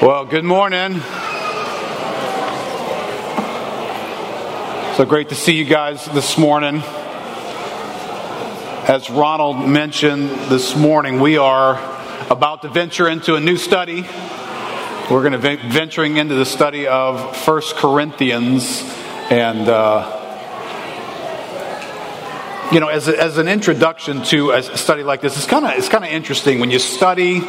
Well, good morning. So great to see you guys this morning. As Ronald mentioned this morning, we are about to venture into a new study. We're going to be venturing into the study of First Corinthians, and uh, you know, as, a, as an introduction to a study like this, it's kind of it's kind of interesting when you study,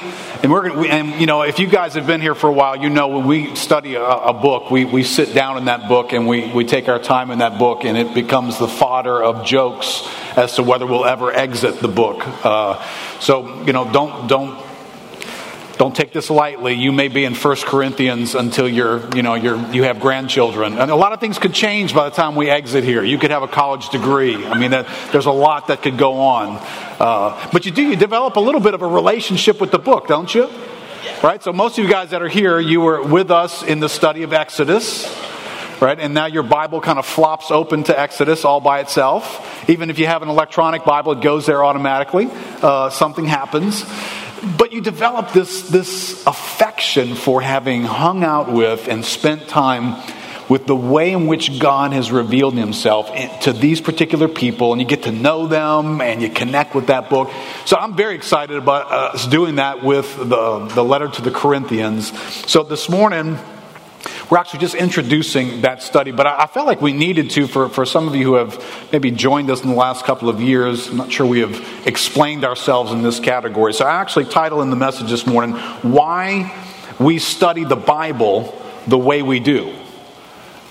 and we're gonna, we, and you know, if you guys have been here for a while, you know, when we study a, a, book, we, we sit down in that book and we, we take our time in that book, and it becomes the fodder of jokes as to whether we'll ever exit the book. Uh, so you know, don't don't don't take this lightly. You may be in First Corinthians until you're, you know, you're, you have grandchildren. And a lot of things could change by the time we exit here. You could have a college degree. I mean, that, there's a lot that could go on. Uh, but you do, you develop a little bit of a relationship with the book, don't you? Right? So most of you guys that are here, you were with us in the study of Exodus. Right? And now your Bible kind of flops open to Exodus all by itself. Even if you have an electronic Bible, it goes there automatically. Uh, something happens. But you develop this, this affection for having hung out with and spent time with the way in which God has revealed himself to these particular people, and you get to know them and you connect with that book. So I'm very excited about us doing that with the, the letter to the Corinthians. So this morning, we're actually just introducing that study, but I, I, felt like we needed to for, for some of you who have maybe joined us in the last couple of years. I'm not sure we have explained ourselves in this category. So I actually title in the message this morning, Why We Study the Bible the Way We Do.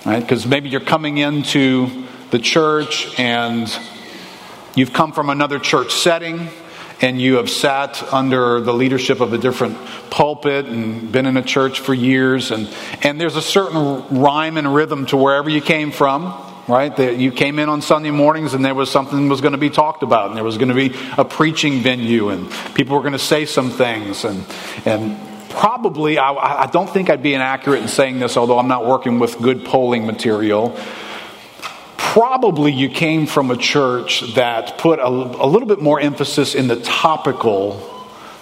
Right? Because maybe you're coming into the church and you've come from another church setting and you have sat under the leadership of a different pulpit and been in a church for years, and, and there's a certain rhyme and rhythm to wherever you came from, right? That you came in on Sunday mornings and there was something was going to be talked about, and there was going to be a preaching venue, and people were going to say some things, and and probably I, I don't think I'd be inaccurate in saying this, although I'm not working with good polling material probably you came from a church that put a, a, little bit more emphasis in the topical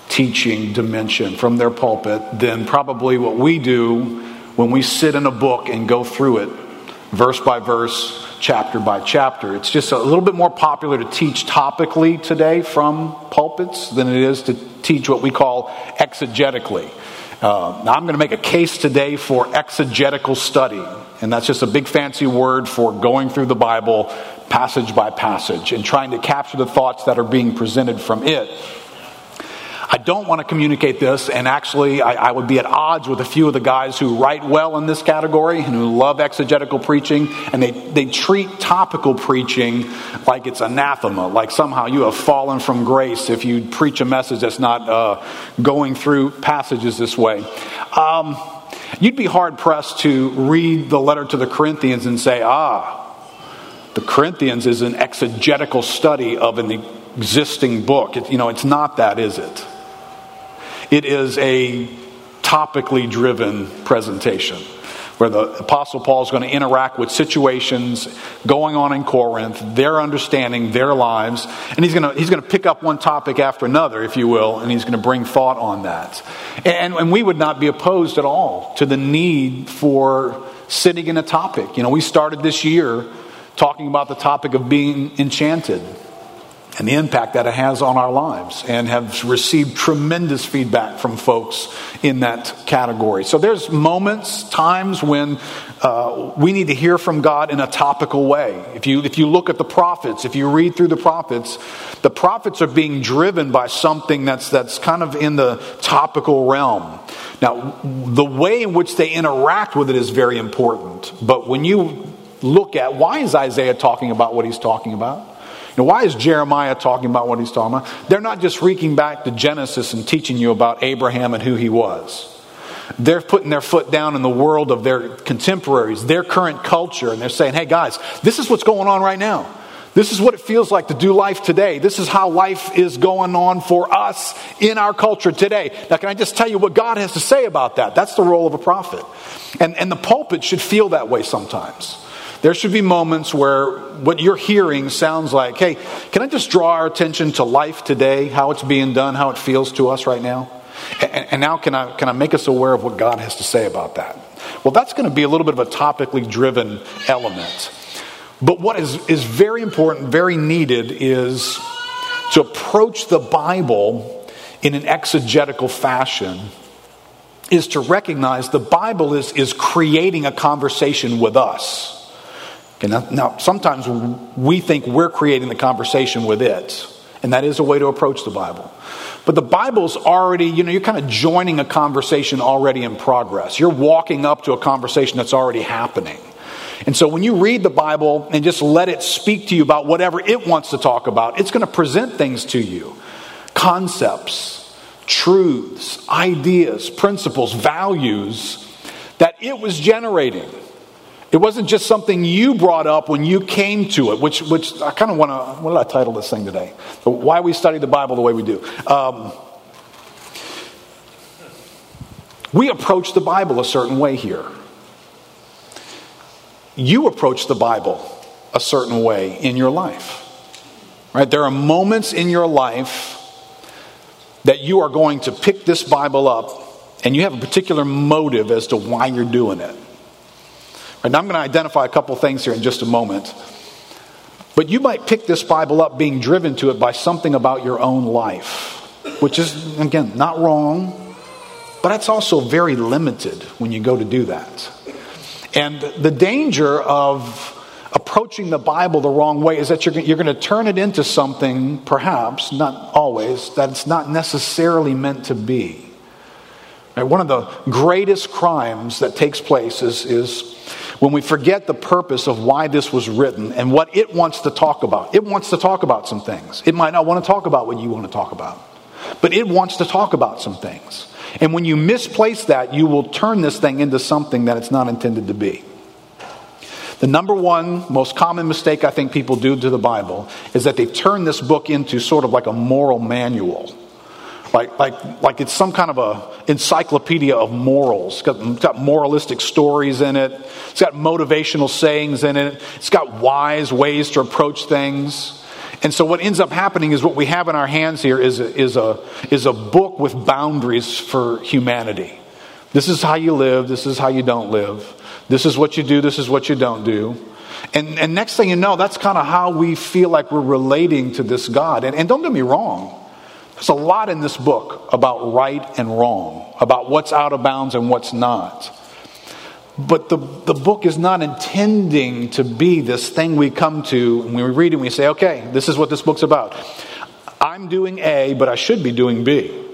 teaching dimension from their pulpit than probably what we do when we sit in a book and go through it verse by verse, chapter by chapter. It's just a little bit more popular to teach topically today from pulpits than it is to teach what we call exegetically. Uh, now, I'm going to make a case today for exegetical study, and that's just a big fancy word for going through the Bible passage by passage and trying to capture the thoughts that are being presented from it I don't want to communicate this, and actually, I, I, would be at odds with a few of the guys who write well in this category and who love exegetical preaching, and they, they treat topical preaching like it's anathema, like somehow you have fallen from grace if you preach a message that's not uh, going through passages this way. Um, you'd be hard pressed to read the letter to the Corinthians and say, ah, the Corinthians is an exegetical study of an existing book. It, you know, it's not that, is it? It is a topically driven presentation where the Apostle Paul is going to interact with situations going on in Corinth, their understanding, their lives, and he's going to, he's going to pick up one topic after another, if you will, and he's going to bring thought on that. And, and we would not be opposed at all to the need for sitting in a topic. You know, we started this year talking about the topic of being enchanted and the impact that it has on our lives and have received tremendous feedback from folks in that category. So there's moments, times when uh, we need to hear from God in a topical way. If you, if you look at the prophets, if you read through the prophets, the prophets are being driven by something that's, that's kind of in the topical realm. Now, the way in which they interact with it is very important. But when you look at why is Isaiah talking about what he's talking about? Now, why is Jeremiah talking about what he's talking about? They're not just reeking back to Genesis and teaching you about Abraham and who he was. They're putting their foot down in the world of their contemporaries, their current culture, and they're saying, hey guys, this is what's going on right now. This is what it feels like to do life today. This is how life is going on for us in our culture today. Now, can I just tell you what God has to say about that? That's the role of a prophet. And, and the pulpit should feel that way sometimes. There should be moments where what you're hearing sounds like, hey, can I just draw our attention to life today, how it's being done, how it feels to us right now? And, and now, can I, can I make us aware of what God has to say about that? Well, that's going to be a little bit of a topically driven element. But what is, is very important, very needed, is to approach the Bible in an exegetical fashion, is to recognize the Bible is, is creating a conversation with us. Okay, now, now, sometimes we think we're creating the conversation with it, and that is a way to approach the Bible. But the Bible's already, you know, you're kind of joining a conversation already in progress. You're walking up to a conversation that's already happening. And so when you read the Bible and just let it speak to you about whatever it wants to talk about, it's going to present things to you concepts, truths, ideas, principles, values that it was generating. It wasn't just something you brought up when you came to it, which, which I kind of want to, what did I title this thing today? Why we study the Bible the way we do. Um, we approach the Bible a certain way here. You approach the Bible a certain way in your life. Right? There are moments in your life that you are going to pick this Bible up and you have a particular motive as to why you're doing it. And I'm going to identify a couple things here in just a moment. But you might pick this Bible up being driven to it by something about your own life, which is, again, not wrong, but it's also very limited when you go to do that. And the danger of approaching the Bible the wrong way is that you're, you're going to turn it into something, perhaps, not always, that it's not necessarily meant to be. One of the greatest crimes that takes place is, is when we forget the purpose of why this was written and what it wants to talk about. It wants to talk about some things. It might not want to talk about what you want to talk about, but it wants to talk about some things. And when you misplace that, you will turn this thing into something that it's not intended to be. The number one most common mistake I think people do to the Bible is that they turn this book into sort of like a moral manual. Like, like, like it's some kind of a encyclopedia of morals. It's got, it's got moralistic stories in it. It's got motivational sayings in it. It's got wise ways to approach things. And so what ends up happening is what we have in our hands here is a, is a, is a book with boundaries for humanity. This is how you live. This is how you don't live. This is what you do. This is what you don't do. And, and next thing you know, that's kind of how we feel like we're relating to this God. And, and don't get me wrong. There's a lot in this book about right and wrong, about what's out of bounds and what's not. But the, the book is not intending to be this thing we come to and we read and we say, okay, this is what this book's about. I'm doing A, but I should be doing B.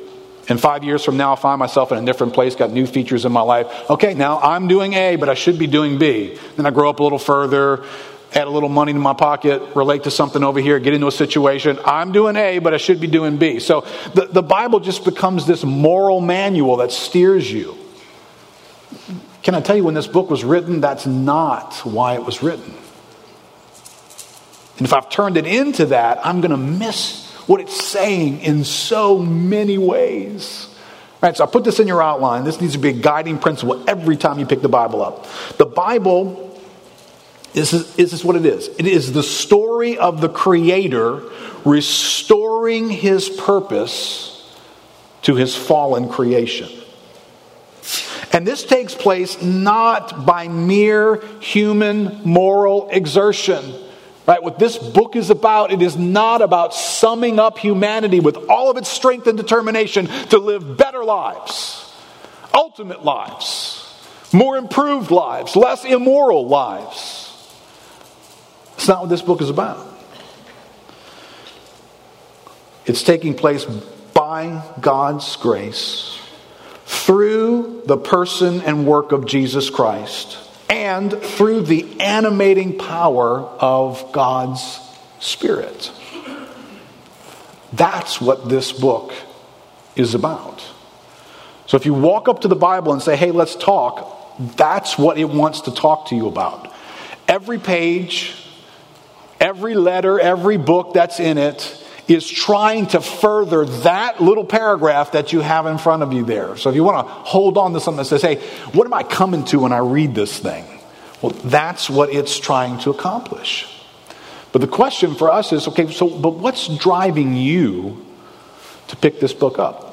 And five years from now, I'll find myself in a different place, got new features in my life. Okay, now I'm doing A, but I should be doing B. Then I grow up a little further, add a little money to my pocket, relate to something over here, get into a situation. I'm doing A, but I should be doing B. So the, the Bible just becomes this moral manual that steers you. Can I tell you, when this book was written, that's not why it was written. And if I've turned it into that, I'm going to miss what it's saying in so many ways. Right, so I put this in your outline. This needs to be a guiding principle every time you pick the Bible up. The Bible is, is this what it is? It is the story of the Creator restoring his purpose to his fallen creation. And this takes place not by mere human moral exertion. Right? What this book is about, it is not about summing up humanity with all of its strength and determination to live better lives, ultimate lives, more improved lives, less immoral lives. It's not what this book is about. It's taking place by God's grace through the person and work of Jesus Christ and through the animating power of God's Spirit. That's what this book is about. So if you walk up to the Bible and say, hey, let's talk, that's what it wants to talk to you about. Every page, every letter, every book that's in it is trying to further that little paragraph that you have in front of you there. So if you want to hold on to something that says, hey, what am I coming to when I read this thing? Well, that's what it's trying to accomplish. But the question for us is okay, so, but what's driving you to pick this book up?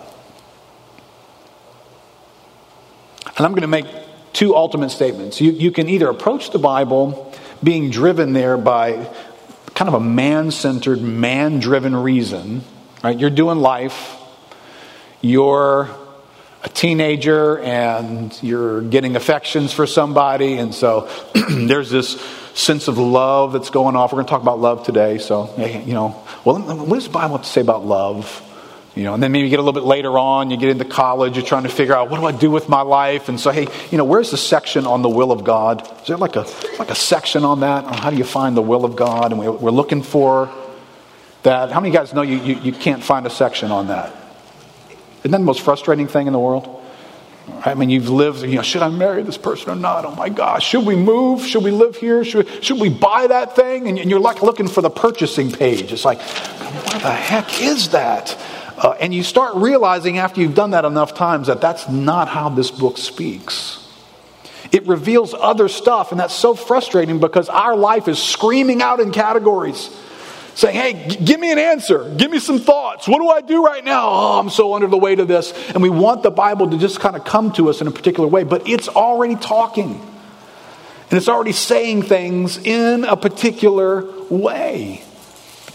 And I'm going to make two ultimate statements. You, you can either approach the Bible being driven there by kind of a man centered, man driven reason, right? You're doing life, you're a teenager, and you're getting affections for somebody, and so there's this sense of love that's going off. We're going to talk about love today, so, you know, well, what does the Bible have to say about love? You know, and then maybe you get a little bit later on, you get into college, you're trying to figure out what do I do with my life, and so hey, you know, where's the section on the will of God? Is there like a like a section on that? On how do you find the will of God? And we, are looking for that. How many guys know you, you, you can't find a section on that? Isn't that the most frustrating thing in the world? I mean, you've lived, you know, should I marry this person or not? Oh my gosh, should we move? Should we live here? Should, should we buy that thing? And you're like looking for the purchasing page. It's like, what the heck is that? Uh, and you start realizing after you've done that enough times that that's not how this book speaks. It reveals other stuff, and that's so frustrating because our life is screaming out in categories saying, Hey, g- give me an answer. Give me some thoughts. What do I do right now? Oh, I'm so under the weight of this. And we want the Bible to just kind of come to us in a particular way, but it's already talking. And it's already saying things in a particular way.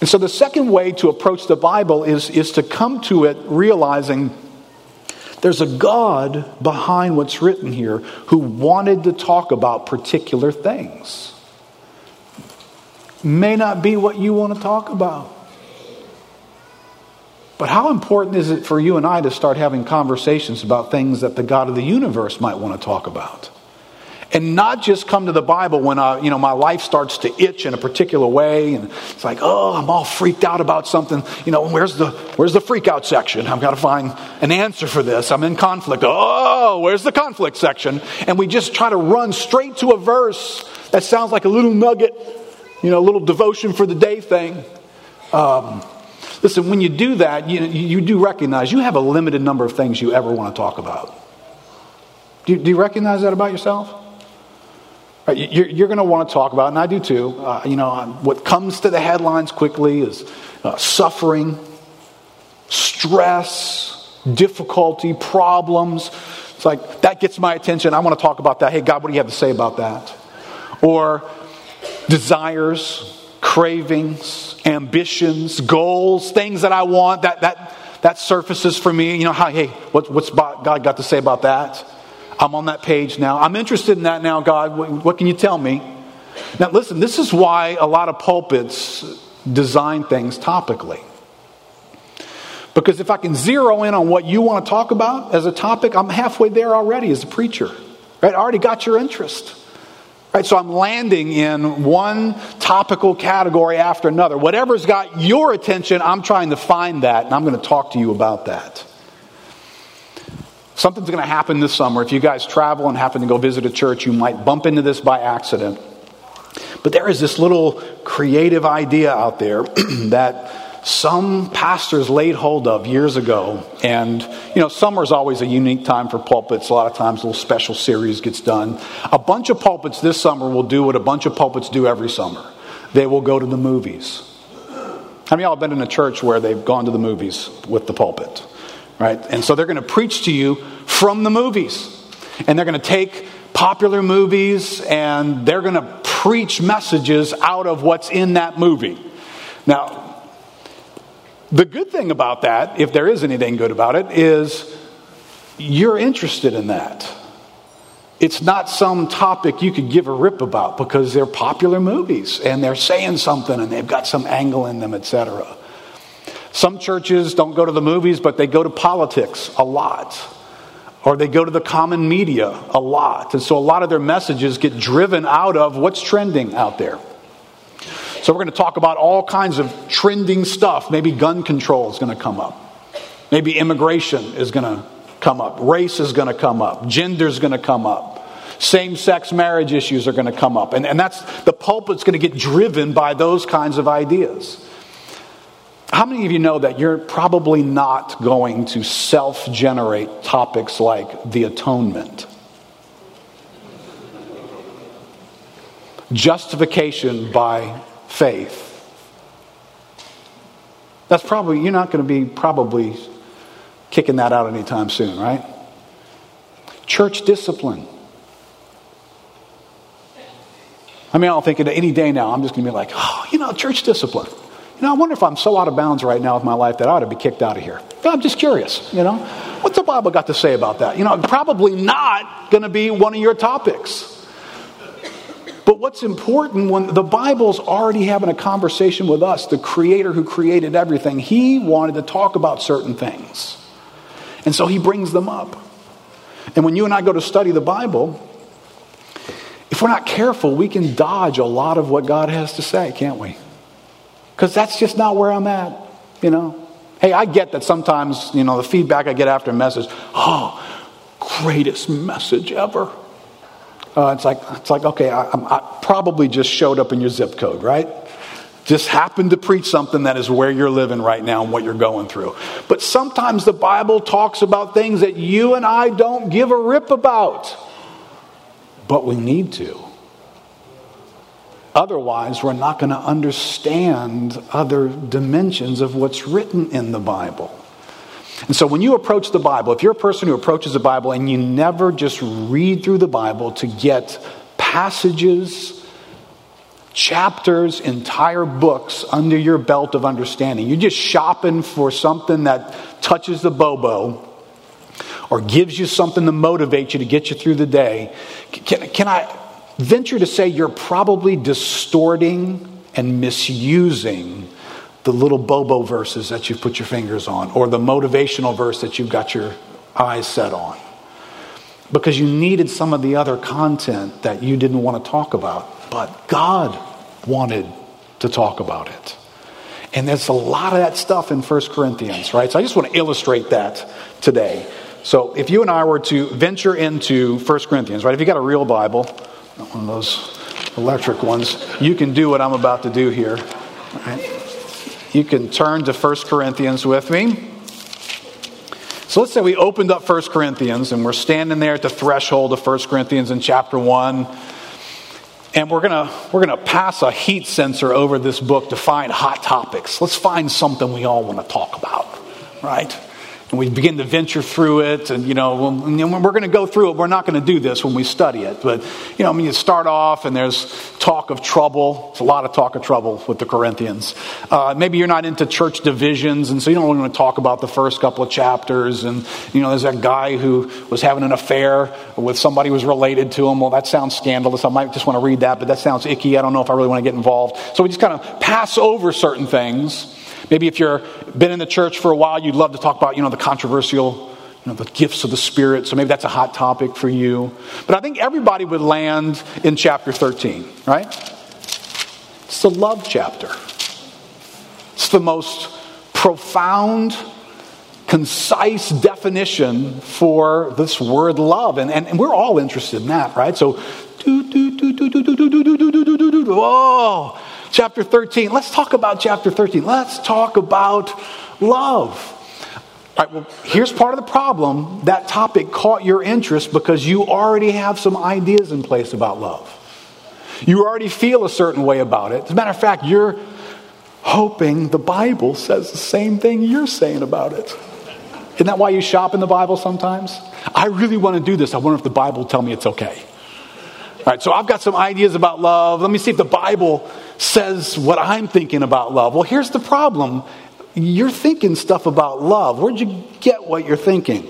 And so the second way to approach the Bible is, is to come to it realizing there's a God behind what's written here who wanted to talk about particular things. May not be what you want to talk about. But how important is it for you and I to start having conversations about things that the God of the universe might want to talk about? And not just come to the Bible when I, you know my life starts to itch in a particular way, and it's like, oh, I'm all freaked out about something. You know, where's the where's the freak out section? I've got to find an answer for this. I'm in conflict. Oh, where's the conflict section? And we just try to run straight to a verse that sounds like a little nugget, you know, a little devotion for the day thing. Um, listen, when you do that, you, you do recognize you have a limited number of things you ever want to talk about. Do, do you recognize that about yourself? You're, you're going to want to talk about, and I do too. Uh, you know, what comes to the headlines quickly is uh, suffering, stress, difficulty, problems. It's like that gets my attention. I want to talk about that. Hey, God, what do you have to say about that? Or desires, cravings, ambitions, goals, things that I want. That that that surfaces for me. You know, how, hey, what, what's God got to say about that? I'm on that page now. I'm interested in that now, God. What, what can you tell me? Now, listen, this is why a lot of pulpits design things topically. Because if I can zero in on what you want to talk about as a topic, I'm halfway there already as a preacher. Right? I already got your interest. Right? So I'm landing in one topical category after another. Whatever's got your attention, I'm trying to find that, and I'm going to talk to you about that. Something's going to happen this summer. If you guys travel and happen to go visit a church, you might bump into this by accident. But there is this little creative idea out there that some pastors laid hold of years ago. And, you know, summer is always a unique time for pulpits. A lot of times a little special series gets done. A bunch of pulpits this summer will do what a bunch of pulpits do every summer they will go to the movies. How many of y'all have been in a church where they've gone to the movies with the pulpit? Right? And so they're going to preach to you from the movies. And they're going to take popular movies and they're going to preach messages out of what's in that movie. Now, the good thing about that, if there is anything good about it, is you're interested in that. It's not some topic you could give a rip about because they're popular movies and they're saying something and they've got some angle in them, etc. Some churches don't go to the movies, but they go to politics a lot. Or they go to the common media a lot. And so a lot of their messages get driven out of what's trending out there. So we're going to talk about all kinds of trending stuff. Maybe gun control is going to come up. Maybe immigration is going to come up. Race is going to come up. Gender is going to come up. Same sex marriage issues are going to come up. And, and that's the pulpit's going to get driven by those kinds of ideas. How many of you know that you're probably not going to self generate topics like the atonement? Justification by faith. That's probably, you're not going to be probably kicking that out anytime soon, right? Church discipline. I mean, I don't think any day now I'm just going to be like, oh, you know, church discipline. You know, I wonder if I'm so out of bounds right now with my life that I ought to be kicked out of here. I'm just curious, you know. What's the Bible got to say about that? You know, probably not going to be one of your topics. But what's important when the Bible's already having a conversation with us, the creator who created everything, he wanted to talk about certain things. And so he brings them up. And when you and I go to study the Bible, if we're not careful, we can dodge a lot of what God has to say, can't we? Because that's just not where I'm at, you know. Hey, I get that sometimes, you know, the feedback I get after a message, oh, greatest message ever. Uh, it's like, it's like okay, I, I probably just showed up in your zip code, right? Just happened to preach something that is where you're living right now and what you're going through. But sometimes the Bible talks about things that you and I don't give a rip about, but we need to. Otherwise, we're not going to understand other dimensions of what's written in the Bible. And so, when you approach the Bible, if you're a person who approaches the Bible and you never just read through the Bible to get passages, chapters, entire books under your belt of understanding, you're just shopping for something that touches the bobo or gives you something to motivate you to get you through the day, can, can I venture to say you're probably distorting and misusing the little Bobo verses that you've put your fingers on or the motivational verse that you've got your eyes set on. Because you needed some of the other content that you didn't want to talk about, but God wanted to talk about it. And there's a lot of that stuff in First Corinthians, right? So I just want to illustrate that today. So if you and I were to venture into First Corinthians, right? If you got a real Bible, not one of those electric ones. You can do what I'm about to do here. Right? You can turn to 1 Corinthians with me. So let's say we opened up 1 Corinthians and we're standing there at the threshold of 1 Corinthians in chapter 1. And we're going to we're gonna pass a heat sensor over this book to find hot topics. Let's find something we all want to talk about, right? And we begin to venture through it and you know when we're going to go through it. We're not going to do this when we study it. But you know i mean you start off and there's talk of trouble. It's a lot of talk of trouble with the corinthians. Uh, maybe you're not into church divisions and so you don't really want to talk about the first couple of chapters. And you know there's that guy who was having an affair with somebody who was related to him. Well that sounds scandalous. I might just want to read that but that sounds icky. I don't know if i really want to get involved. So we just kind of pass over certain things Maybe if you've been in the church for a while, you'd love to talk about, you know, the controversial, you know, the gifts of the Spirit. So maybe that's a hot topic for you. But I think everybody would land in chapter 13, right? It's the love chapter. It's the most profound, concise definition for this word love. And, and, and we're all interested in that, right? So, do, do, do, do, do, do, do, do, do, do, do, do, do, oh, chapter 13. Let's talk about chapter 13. Let's talk about love. All right, well, here's part of the problem. That topic caught your interest because you already have some ideas in place about love. You already feel a certain way about it. As a matter of fact, you're hoping the Bible says the same thing you're saying about it. Isn't that why you shop in the Bible sometimes? I really want to do this. I wonder if the Bible will tell me it's okay. All right, so I've got some ideas about love. Let me see if the Bible says what I'm thinking about love. Well, here's the problem you're thinking stuff about love. Where'd you get what you're thinking?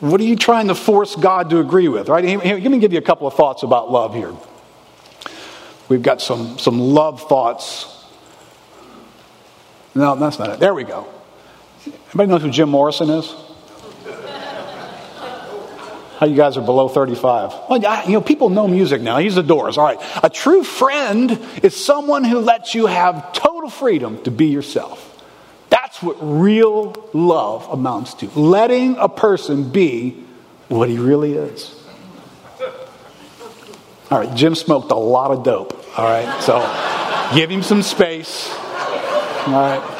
What are you trying to force God to agree with? Right? Here, let me give you a couple of thoughts about love here. We've got some, some love thoughts. No, that's not it. There we go. Anybody know who Jim Morrison is? How you guys are below 35? Well, you know, people know music now. He's the doors. All right. A true friend is someone who lets you have total freedom to be yourself. That's what real love amounts to. Letting a person be what he really is. All right, Jim smoked a lot of dope. All right, so give him some space. All right.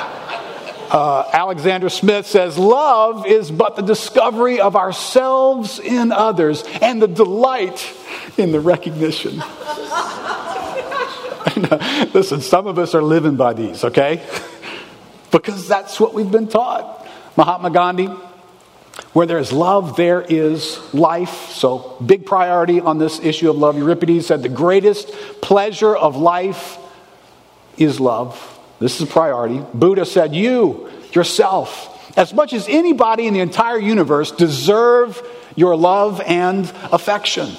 Uh, Alexander Smith says, Love is but the discovery of ourselves in others and the delight in the recognition. Listen, some of us are living by these, okay? because that's what we've been taught. Mahatma Gandhi, Where there is love, there is life. So, big priority on this issue of love. Euripides said the greatest pleasure of life is love. This is a priority. Buddha said, You, yourself, as much as anybody in the entire universe, deserve your love and affection.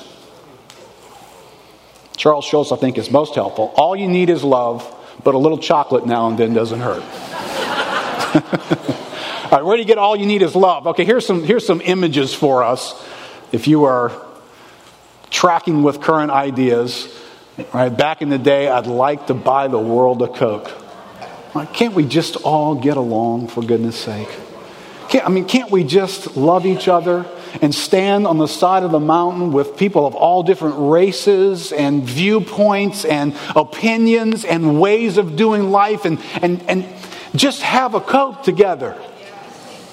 Charles Schulz, I think, is most helpful. All you need is love, but a little chocolate now and then doesn't hurt. all right, where do you get all you need is love? Okay, here's some, here's some images for us. If you are tracking with current ideas, right, back in the day, I'd like to buy the world a Coke. Can't we just all get along, for goodness sake? Can't, I mean, can't we just love each other and stand on the side of the mountain with people of all different races and viewpoints and opinions and ways of doing life and, and, and just have a Coke together?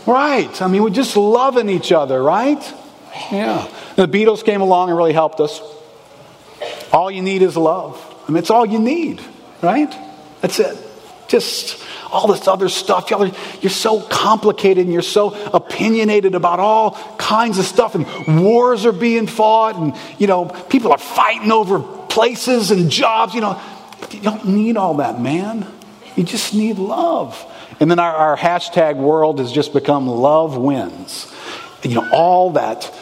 Right. I mean, we're just loving each other, right? Yeah. The Beatles came along and really helped us. All you need is love. I mean, it's all you need, right? That's it. Just all this other stuff. Y'all are, you're so complicated and you're so opinionated about all kinds of stuff, and wars are being fought, and you know, people are fighting over places and jobs. You know, you don't need all that, man. You just need love. And then our, our hashtag world has just become love wins. You know, all that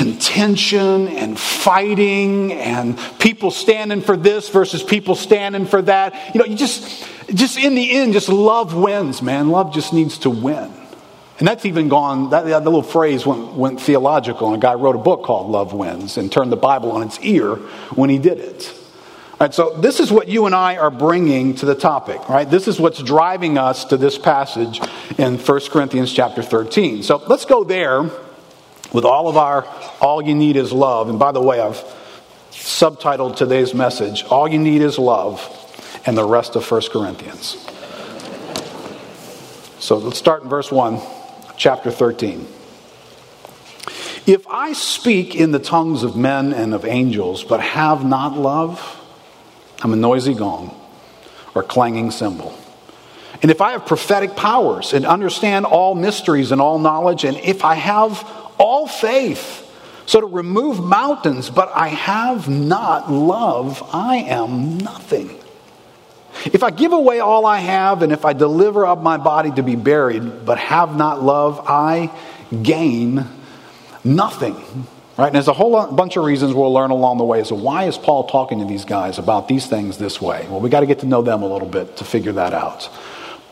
contention and fighting and people standing for this versus people standing for that. You know, you just, just in the end, just love wins, man. Love just needs to win. And that's even gone, that, that little phrase went, went theological, and a guy wrote a book called Love Wins and turned the Bible on its ear when he did it. All right, so this is what you and I are bringing to the topic, right? This is what's driving us to this passage in 1 Corinthians chapter 13. So let's go there with all of our All You Need Is Love. And by the way, I've subtitled today's message All You Need Is Love and the rest of 1 Corinthians. So let's start in verse 1, chapter 13. If I speak in the tongues of men and of angels, but have not love, I'm a noisy gong or clanging cymbal. And if I have prophetic powers and understand all mysteries and all knowledge, and if I have all faith, so to remove mountains, but I have not love, I am nothing. If I give away all I have, and if I deliver up my body to be buried, but have not love, I gain nothing. Right? And there's a whole bunch of reasons we'll learn along the way. So, why is Paul talking to these guys about these things this way? Well, we got to get to know them a little bit to figure that out.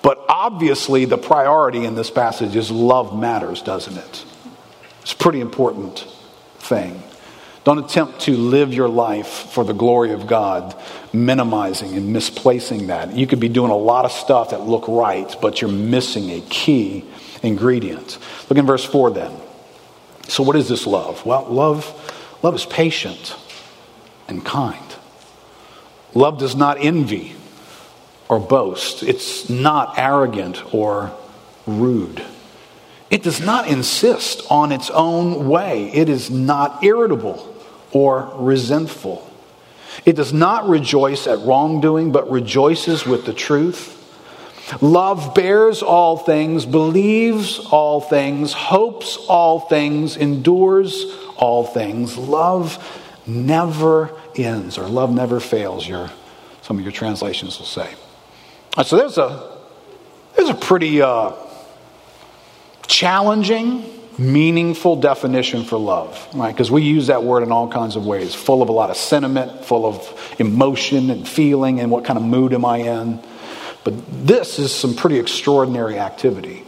But obviously, the priority in this passage is love matters, doesn't it? It's a pretty important thing. Don't attempt to live your life for the glory of God, minimizing and misplacing that. You could be doing a lot of stuff that look right, but you're missing a key ingredient. Look in verse 4 then. So what is this love? Well, love love is patient and kind. Love does not envy or boast. It's not arrogant or rude. It does not insist on its own way. It is not irritable or resentful. It does not rejoice at wrongdoing, but rejoices with the truth. Love bears all things, believes all things, hopes all things, endures all things. Love never ends, or love never fails, your, some of your translations will say. So there's a, there's a pretty uh, challenging meaningful definition for love, right? Because we use that word in all kinds of ways, full of a lot of sentiment, full of emotion and feeling, and what kind of mood am I in. But this is some pretty extraordinary activity.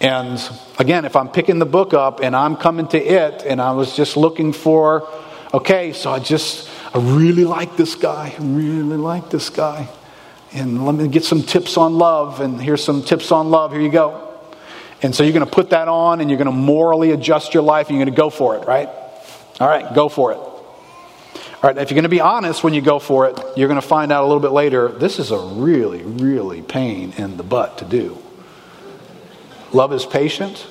And again, if I'm picking the book up and I'm coming to it and I was just looking for, okay, so I just, I really like this guy, I really like this guy. And let me get some tips on love, and here's some tips on love, here you go. And so you're going to put that on and you're going to morally adjust your life and you're going to go for it, right? All right, go for it. All right, if you're going to be honest when you go for it, you're going to find out a little bit later this is a really, really pain in the butt to do. Love is patient.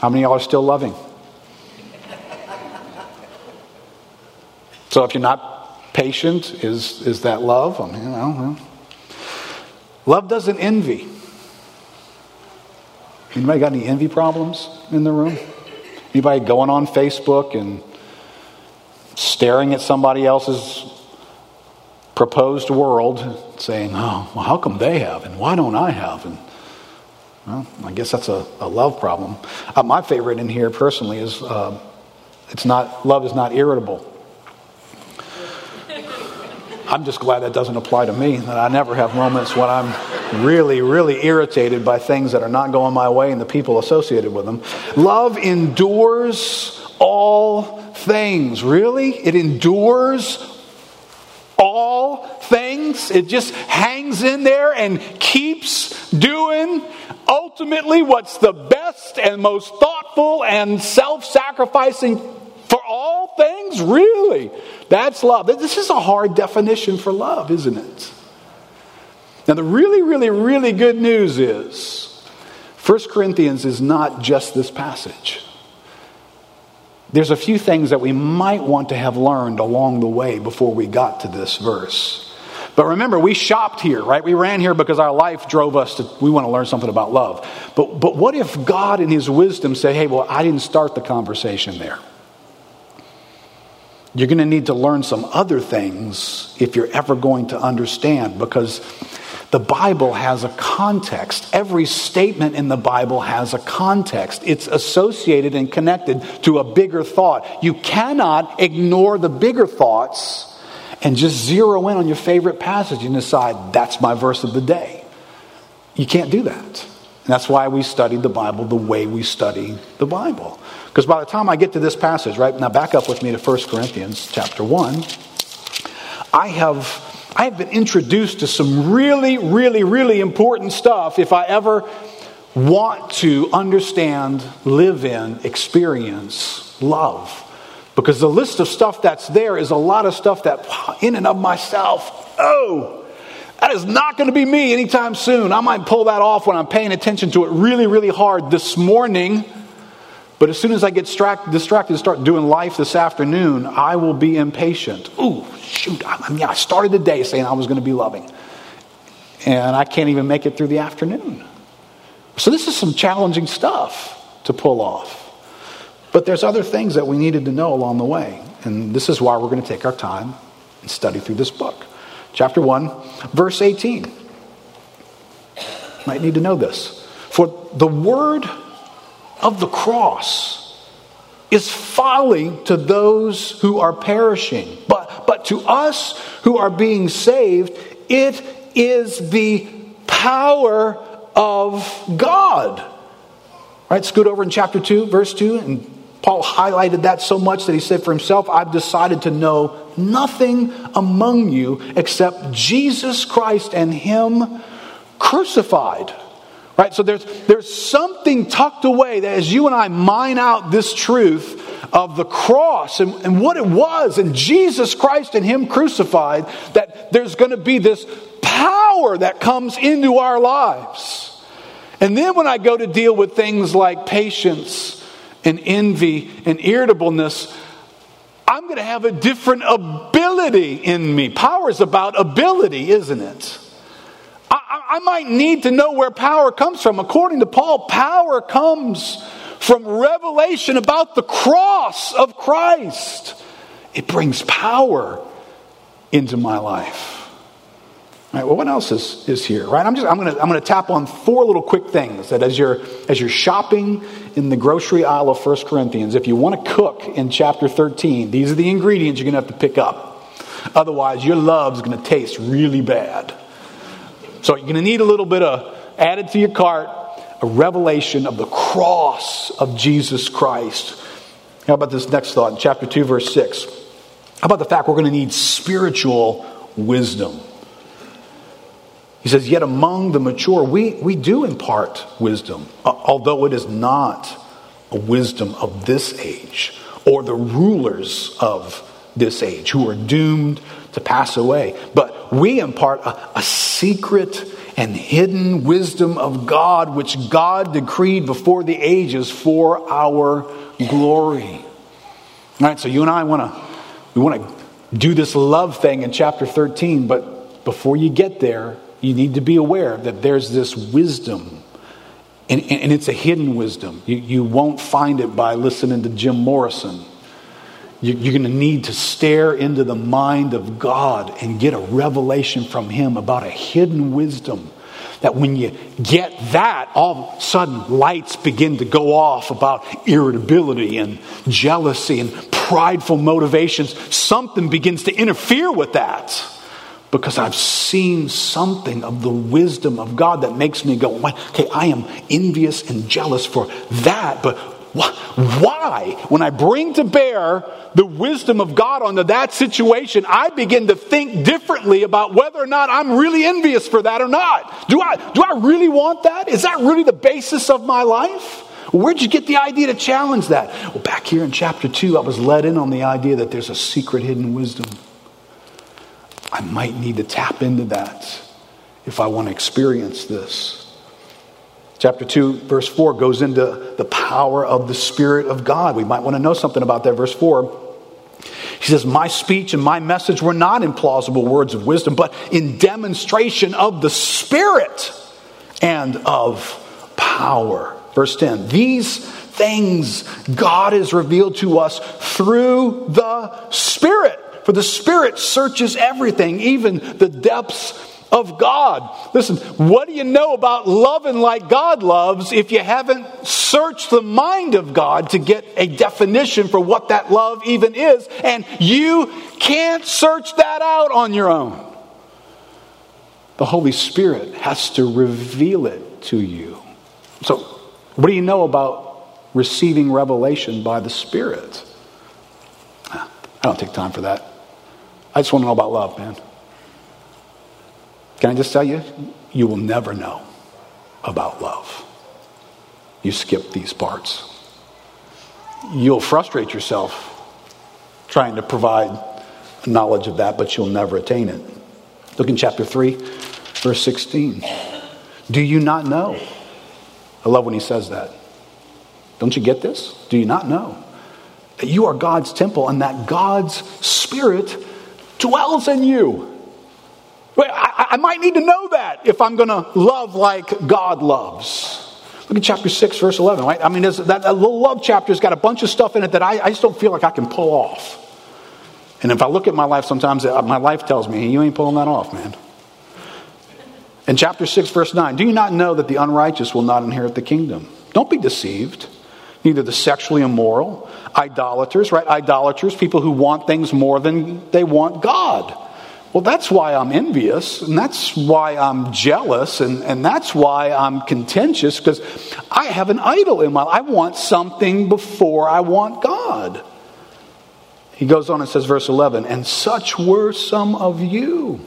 How many of y'all are still loving? So if you're not patient, is, is that love? I mean, know. Love doesn't envy. Anybody got any envy problems in the room? Anybody going on Facebook and staring at somebody else's proposed world, saying, "Oh, well, how come they have, and why don't I have?" And well, I guess that's a, a love problem. Uh, my favorite in here, personally, is uh, it's not love is not irritable. I'm just glad that doesn't apply to me. That I never have moments when I'm really, really irritated by things that are not going my way and the people associated with them. Love endures all things. Really? It endures all things. It just hangs in there and keeps doing ultimately what's the best and most thoughtful and self sacrificing for all things. Really? That's love. This is a hard definition for love, isn't it? The really, really, really good news is 1 Corinthians is not just this passage. There's a few things that we might want to have learned along the way before we got to this verse. But remember, we shopped here, right? We ran here because our life drove us to, we want to learn something about love. But, but what if God, in His wisdom, said, hey, well, I didn't start the conversation there? You're going to need to learn some other things if you're ever going to understand because the Bible has a context. Every statement in the Bible has a context. It's associated and connected to a bigger thought. You cannot ignore the bigger thoughts and just zero in on your favorite passage and decide that's my verse of the day. You can't do that. And that's why we study the Bible the way we study the Bible. Because by the time I get to this passage, right now, back up with me to 1 Corinthians chapter 1. I have, I have been introduced to some really, really, really important stuff if I ever want to understand, live in, experience love. Because the list of stuff that's there is a lot of stuff that, in and of myself, oh, that is not going to be me anytime soon. I might pull that off when I'm paying attention to it really, really hard this morning. But as soon as I get distracted and start doing life this afternoon, I will be impatient. Ooh, shoot. I mean, I started the day saying I was going to be loving. And I can't even make it through the afternoon. So this is some challenging stuff to pull off. But there's other things that we needed to know along the way. And this is why we're going to take our time and study through this book. Chapter 1, verse 18. Might need to know this. For the word of the cross is folly to those who are perishing. But, but to us who are being saved, it is the power of God. Right? Scoot over in chapter 2, verse 2, and Paul highlighted that so much that he said for himself, I've decided to know nothing among you except Jesus Christ and Him crucified. Right? So there's, there's something tucked away that as you and I mine out this truth of the cross and, and what it was and Jesus Christ and Him crucified, that there's going to be this power that comes into our lives. And then when I go to deal with things like patience and envy and irritableness, I'm going to have a different ability in me. Power is about ability, isn't it? I, I might need to know where power comes from. According to Paul, power comes from revelation about the cross of Christ. It brings power into my life. All right, well, what else is, is here? Right? I'm just I'm gonna I'm gonna tap on four little quick things that as you're as you're shopping in the grocery aisle of 1 Corinthians, if you want to cook in chapter 13, these are the ingredients you're gonna have to pick up. Otherwise, your love's gonna taste really bad. So you're going to need a little bit of added to your cart, a revelation of the cross of Jesus Christ. How about this next thought in chapter 2, verse 6? How about the fact we're going to need spiritual wisdom? He says, Yet among the mature, we, we do impart wisdom, uh, although it is not a wisdom of this age or the rulers of this age who are doomed to pass away. But we impart a, a secret and hidden wisdom of God, which God decreed before the ages for our glory. All right, so you and I want to we want to do this love thing in chapter 13, but before you get there, you need to be aware that there's this wisdom And, and it's a hidden wisdom. You, you won't find it by listening to Jim Morrison. You, you're going to need to stare into the mind of God and get a revelation from Him about a hidden wisdom that when you get that, all of a sudden lights begin to go off about irritability and jealousy and prideful motivations. Something begins to interfere with that because I've seen something of the wisdom of God that makes me go, okay, I am envious and jealous for that, but why? When I bring to bear the wisdom of God onto that situation, I begin to think differently about whether or not I'm really envious for that or not. Do I, do I really want that? Is that really the basis of my life? Where'd you get the idea to challenge that? Well, back here in chapter 2, I was led in on the idea that there's a secret hidden wisdom. I might need to tap into that if I want to experience this. Chapter 2, verse 4 goes into the power of the Spirit of God. We might want to know something about that. Verse 4 he says, My speech and my message were not in plausible words of wisdom, but in demonstration of the Spirit and of power. Verse 10 These things God has revealed to us through the Spirit. For the Spirit searches everything, even the depths of God. Listen, what do you know about loving like God loves if you haven't searched the mind of God to get a definition for what that love even is? And you can't search that out on your own. The Holy Spirit has to reveal it to you. So, what do you know about receiving revelation by the Spirit? I don't take time for that. I just want to know about love, man. Can I just tell you? You will never know about love. You skip these parts. You'll frustrate yourself trying to provide knowledge of that, but you'll never attain it. Look in chapter 3, verse 16. Do you not know? I love when he says that. Don't you get this? Do you not know that you are God's temple and that God's Spirit dwells in you? I, I might need to know that if I'm going to love like God loves. Look at chapter 6, verse 11, right? I mean, that, that, little love chapter's got a bunch of stuff in it that I, I just don't feel like I can pull off. And if I look at my life, sometimes uh, my life tells me, you ain't pulling that off, man. In chapter 6, verse 9, do you not know that the unrighteous will not inherit the kingdom? Don't be deceived. Neither the sexually immoral, idolaters, right? Idolaters, people who want things more than they want God well, that's why I'm envious, and that's why I'm jealous, and, and that's why I'm contentious, because I have an idol in my life. I want something before I want God. He goes on and says, verse 11, and such were some of you,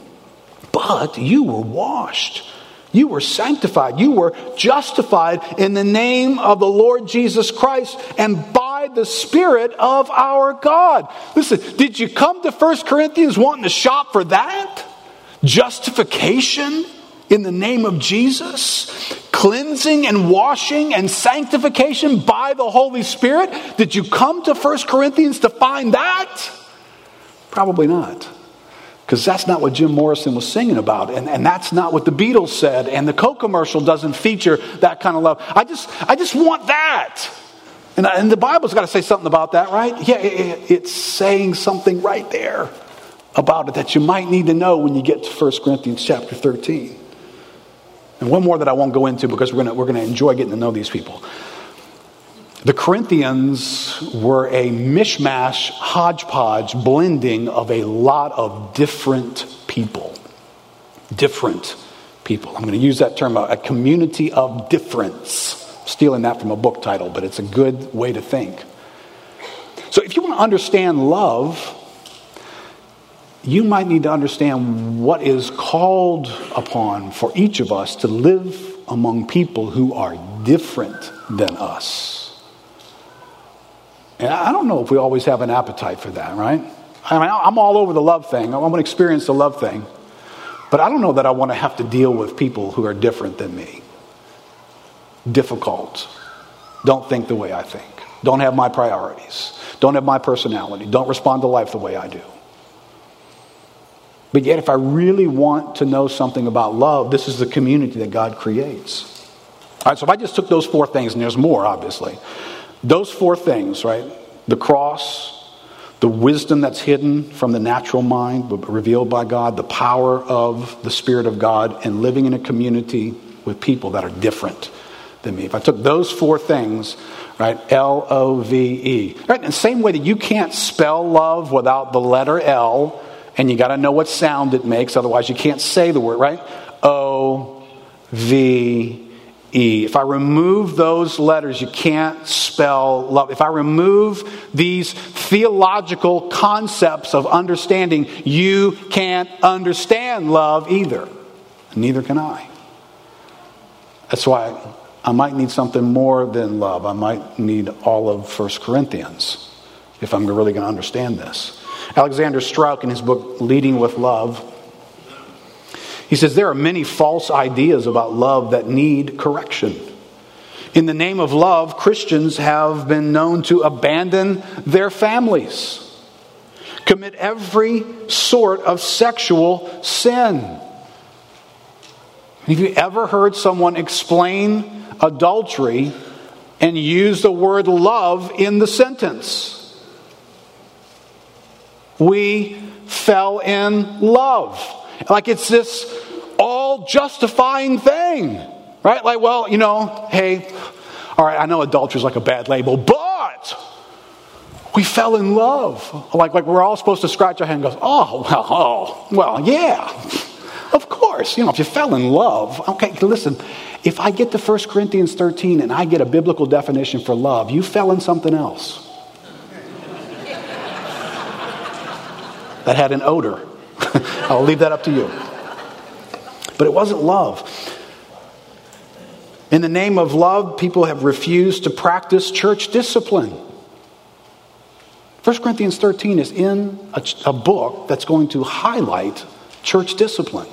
but you were washed. You were sanctified. You were justified in the name of the Lord Jesus Christ and by the Spirit of our God. Listen, did you come to 1 Corinthians wanting to shop for that? Justification in the name of Jesus? Cleansing and washing and sanctification by the Holy Spirit? Did you come to 1 Corinthians to find that? Probably not. Because that's not what Jim Morrison was singing about. And, and that's not what the Beatles said. And the Coke commercial doesn't feature that kind of love. I just, I just want that. And, and the Bible's got to say something about that, right? Yeah, it, it's saying something right there about it that you might need to know when you get to 1 Corinthians chapter 13. And one more that I won't go into because we're going we're to enjoy getting to know these people. The Corinthians were a mishmash, hodgepodge, blending of a lot of different people. Different people. I'm going to use that term, a community of difference stealing that from a book title, but it's a good way to think. So, if you want to understand love, you might need to understand what is called upon for each of us to live among people who are different than us. And I don't know if we always have an appetite for that, right? I mean, I'm all over the love thing. I want to experience the love thing. But I don't know that I want to have to deal with people who are different than me difficult, don't think the way I think, don't have my priorities, don't have my personality, don't respond to life the way I do. But yet, if I really want to know something about love, this is the community that God creates. All right, so if I just took those four things, and there's more, obviously, those four things, right? The cross, the wisdom that's hidden from the natural mind, but revealed by God, the power of the Spirit of God, and living in a community with people that are different than me. If I took those four things, right, L O V E, right, in the same way that you can't spell love without the letter L, and you got to know what sound it makes, otherwise you can't say the word, right? O V E. If I remove those letters, you can't spell love. If I remove these theological concepts of understanding, you can't understand love either. Neither can I. That's why I might need something more than love. I might need all of 1 Corinthians if I'm really going to understand this. Alexander Strauch, in his book Leading with Love, he says there are many false ideas about love that need correction. In the name of love, Christians have been known to abandon their families, commit every sort of sexual sin. Have you ever heard someone explain adultery and use the word love in the sentence? We fell in love. Like it's this all justifying thing, right? Like, well, you know, hey, all right, I know adultery is like a bad label, but we fell in love. Like, like we're all supposed to scratch our head and go, oh, well, oh, well, yeah, of course. You know, if you fell in love, okay, listen, if I get to 1 Corinthians 13 and I get a biblical definition for love, you fell in something else. that had an odor. I'll leave that up to you. But it wasn't love. In the name of love, people have refused to practice church discipline. 1 Corinthians 13 is in a, a, book that's going to highlight church discipline.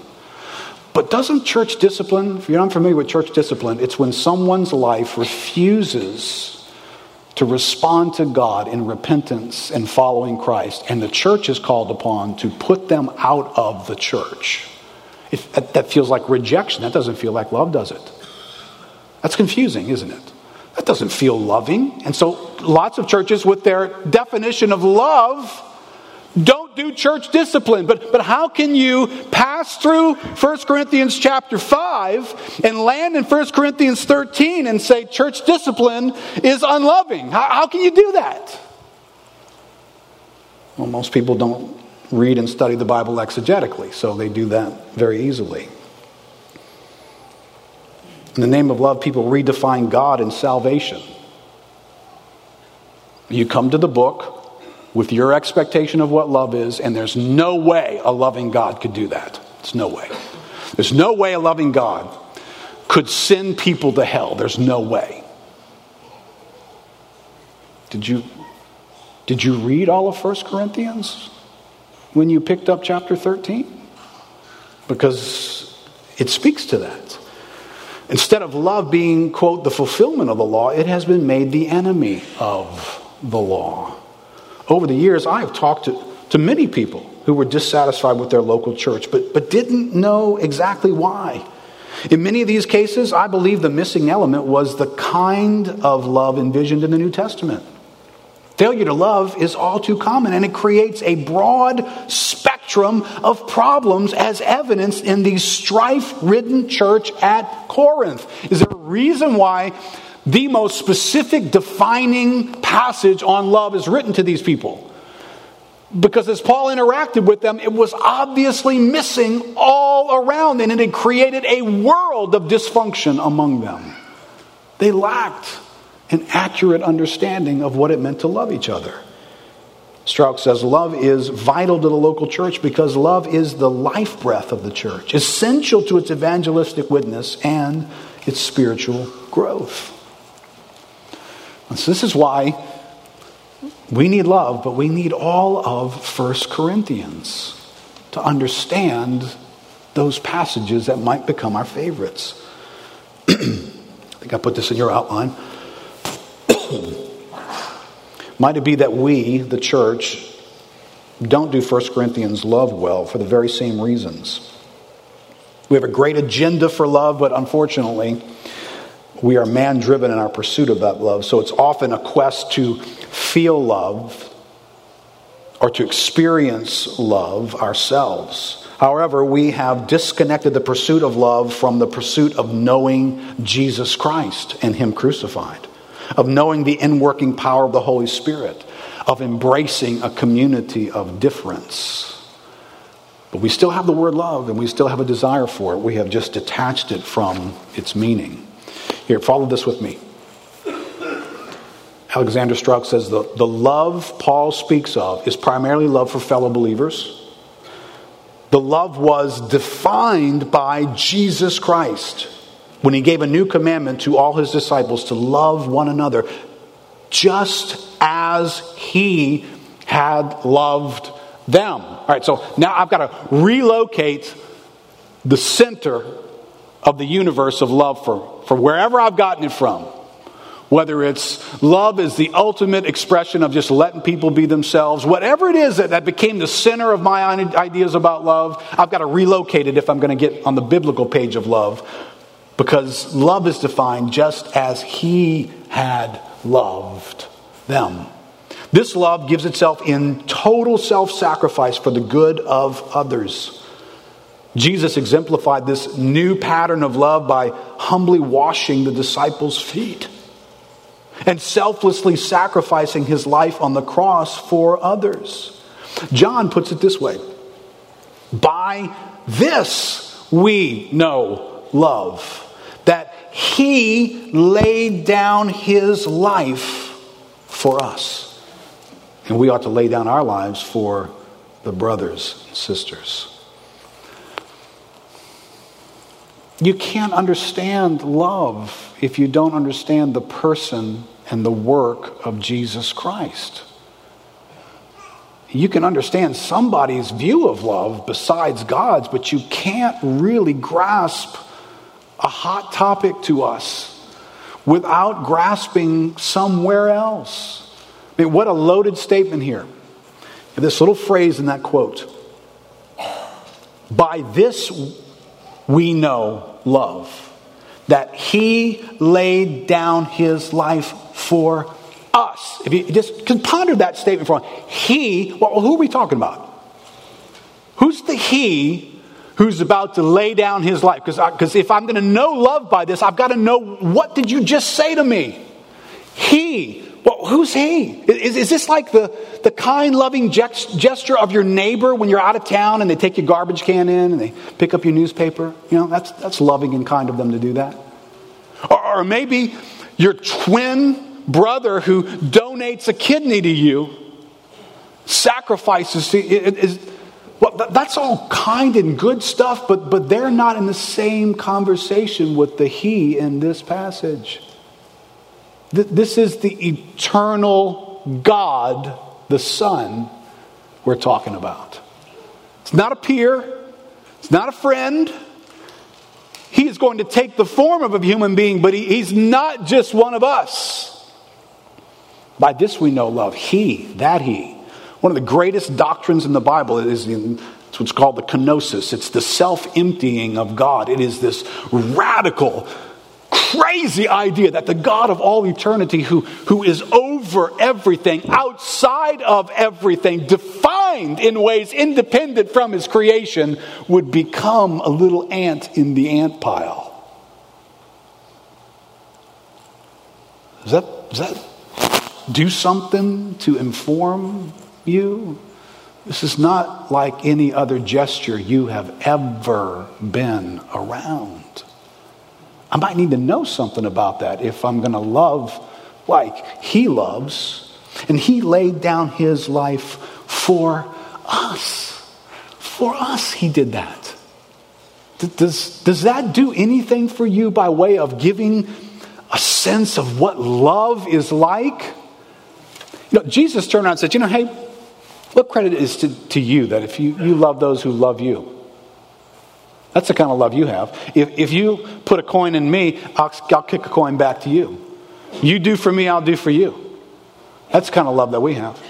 But doesn't church discipline, if you're not familiar with church discipline, it's when someone's life refuses to respond to God in repentance and following Christ, and the church is called upon to put them out of the church. If that, that feels like rejection. That doesn't feel like love, does it? That's confusing, isn't it? That doesn't feel loving. And so lots of churches, with their definition of love, don't do church discipline. But, but how can you pass through 1 Corinthians chapter 5 and land in 1 Corinthians 13 and say church discipline is unloving? How, how can you do that? Well, most people don't read and study the Bible exegetically, so they do that very easily. In the name of love, people redefine God and salvation. You come to the book, with your expectation of what love is, and there's no way a loving God could do that. There's no way. There's no way a loving God could send people to hell. There's no way. Did you, did you read all of 1 Corinthians when you picked up chapter 13? Because it speaks to that. Instead of love being, quote, the fulfillment of the law, it has been made the enemy of the law. Over the years, I have talked to, to many people who were dissatisfied with their local church, but, but didn't know exactly why. In many of these cases, I believe the missing element was the kind of love envisioned in the New Testament. Failure to love is all too common, and it creates a broad spectrum of problems as evidenced in the strife ridden church at Corinth. Is there a reason why the most specific defining passage on love is written to these people. Because as Paul interacted with them, it was obviously missing all around, and it had created a world of dysfunction among them. They lacked an accurate understanding of what it meant to love each other. Strauch says love is vital to the local church because love is the life breath of the church, essential to its evangelistic witness and its spiritual growth. So this is why we need love, but we need all of First Corinthians to understand those passages that might become our favorites. I think I put this in your outline. might it be that we, the church, don't do 1 Corinthians love well for the very same reasons? We have a great agenda for love, but unfortunately, we are man driven in our pursuit of that love. So it's often a quest to feel love or to experience love ourselves. However, we have disconnected the pursuit of love from the pursuit of knowing Jesus Christ and Him crucified, of knowing the inworking power of the Holy Spirit, of embracing a community of difference. But we still have the word love and we still have a desire for it. We have just detached it from its meaning. Here, follow this with me. Alexander Strauch says the, the love Paul speaks of is primarily love for fellow believers. The love was defined by Jesus Christ when he gave a new commandment to all his disciples to love one another just as he had loved them. All right, so now I've got to relocate the center of the universe of love for, for wherever I've gotten it from. Whether it's love is the ultimate expression of just letting people be themselves, whatever it is that, that became the center of my ideas about love, I've got to relocate it if I'm going to get on the biblical page of love. Because love is defined just as He had loved them. This love gives itself in total self sacrifice for the good of others. Jesus exemplified this new pattern of love by humbly washing the disciples' feet and selflessly sacrificing his life on the cross for others. John puts it this way By this we know love, that he laid down his life for us. And we ought to lay down our lives for the brothers and sisters. You can't understand love if you don't understand the person and the work of Jesus Christ. You can understand somebody's view of love besides God's, but you can't really grasp a hot topic to us without grasping somewhere else. I mean, what a loaded statement here. This little phrase in that quote By this we know love, that he laid down his life for us. If you just ponder that statement for a he, well, who are we talking about? Who's the he who's about to lay down his life? Because if I'm going to know love by this, I've got to know what did you just say to me? He. Well, who's he? Is, is this like the, the kind, loving gesture of your neighbor when you're out of town and they take your garbage can in and they pick up your newspaper? You know, that's, that's loving and kind of them to do that. Or, or maybe your twin brother who donates a kidney to you, sacrifices to is well, that's all kind and good stuff, but, but they're not in the same conversation with the he in this passage. This is the eternal God, the Son, we're talking about. It's not a peer, it's not a friend. He is going to take the form of a human being, but he, he's not just one of us. By this we know love. He, that He. One of the greatest doctrines in the Bible is in, it's what's called the kenosis. It's the self emptying of God. It is this radical crazy idea that the God of all eternity, who, who is over everything, outside of everything, defined in ways independent from his creation, would become a little ant in the ant pile. Does that, does that do something to inform you? This is not like any other gesture you have ever been around. I might need to know something about that if I'm going to love like he loves. And he laid down his life for us. For us, he did that. Does, does that do anything for you by way of giving a sense of what love is like? You know, Jesus turned around and said, You know, hey, what credit is to, to you that if you, you love those who love you? That's the kind of love you have. If, if you put a coin in me, I'll, I'll kick a coin back to you. You do for me, I'll do for you. That's the kind of love that we have.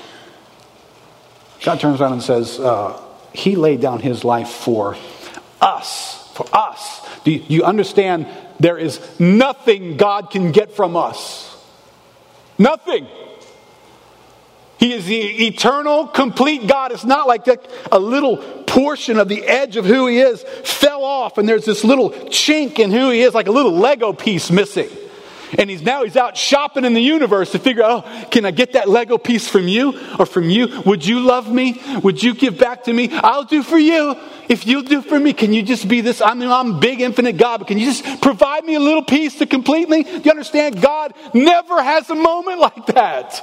God turns around and says, uh, He laid down His life for us. For us. Do you, you understand there is nothing God can get from us. Nothing. He is the eternal, complete God. It's not like a little portion of the edge of who He is fell off and there's this little chink in who He is, like a little Lego piece missing. And he's now he's out shopping in the universe to figure out, oh, can I get that Lego piece from you or from you? Would you love me? Would you give back to me? I'll do for you. If you'll do for me, can you just be this? I mean, I'm big, infinite God, but can you just provide me a little piece to complete me? Do you understand? God never has a moment like that.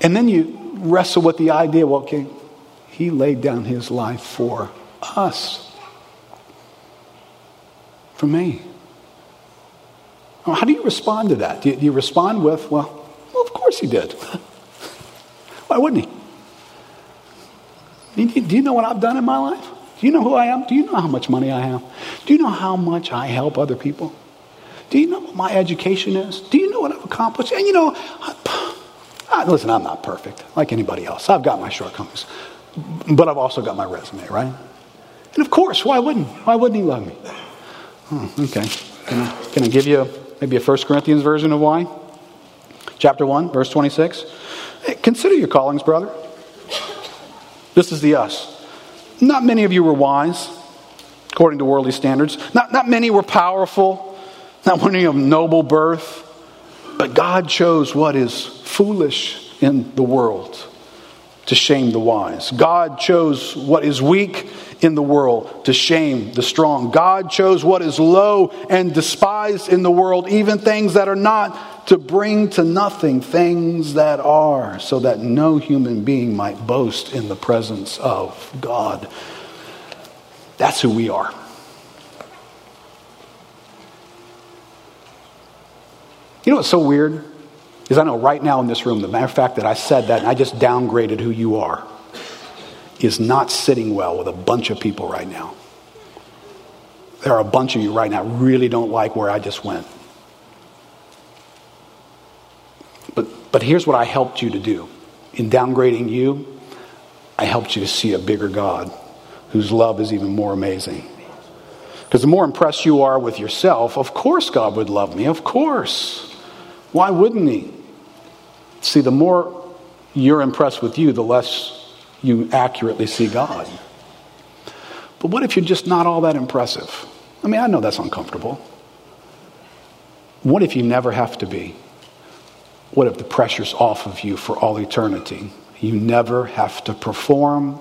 And then you wrestle with the idea well, okay, he laid down his life for us for me. How do you respond to that? Do you, do you respond with, well, well, of course he did. Why wouldn't he? Do you, do you know what I've done in my life? Do you know who I am? Do you know how much money I have? Do you know how much I help other people? Do you know what my education is? Do you know what I've accomplished? And you know, I, I, listen, I'm not perfect like anybody else. I've got my shortcomings, but I've also got my resume, right? And of course, why wouldn't? Why wouldn't he love me? Oh, okay. Can I, can I give you maybe a 1 Corinthians version of why? Chapter 1, verse 26. Hey, consider your callings, brother. This is the us. Not many of you were wise, according to worldly standards. Not, not many were powerful. Not many of noble birth. But God chose what is foolish in the world to shame the wise. God chose what is weak in the world to shame the strong. God chose what is low and despised in the world, even things that are not, to bring to nothing things that are, so that no human being might boast in the presence of God. That's who we are. You know what's so weird? Is I know right now in this room, the matter of fact that I said that and I just downgraded who you are is not sitting well with a bunch of people right now. There are a bunch of you right now really don't like where I just went. But, but here's what I helped you to do. In downgrading you, I helped you to see a bigger God whose love is even more amazing. Because the more impressed you are with yourself, of course God would love me. Of course. Why wouldn't He? See, the more you're impressed with you, the less you accurately see God. But what if you're just not all that impressive? I mean, I know that's uncomfortable. What if you never have to be? What if the pressure's off of you for all eternity? You never have to perform,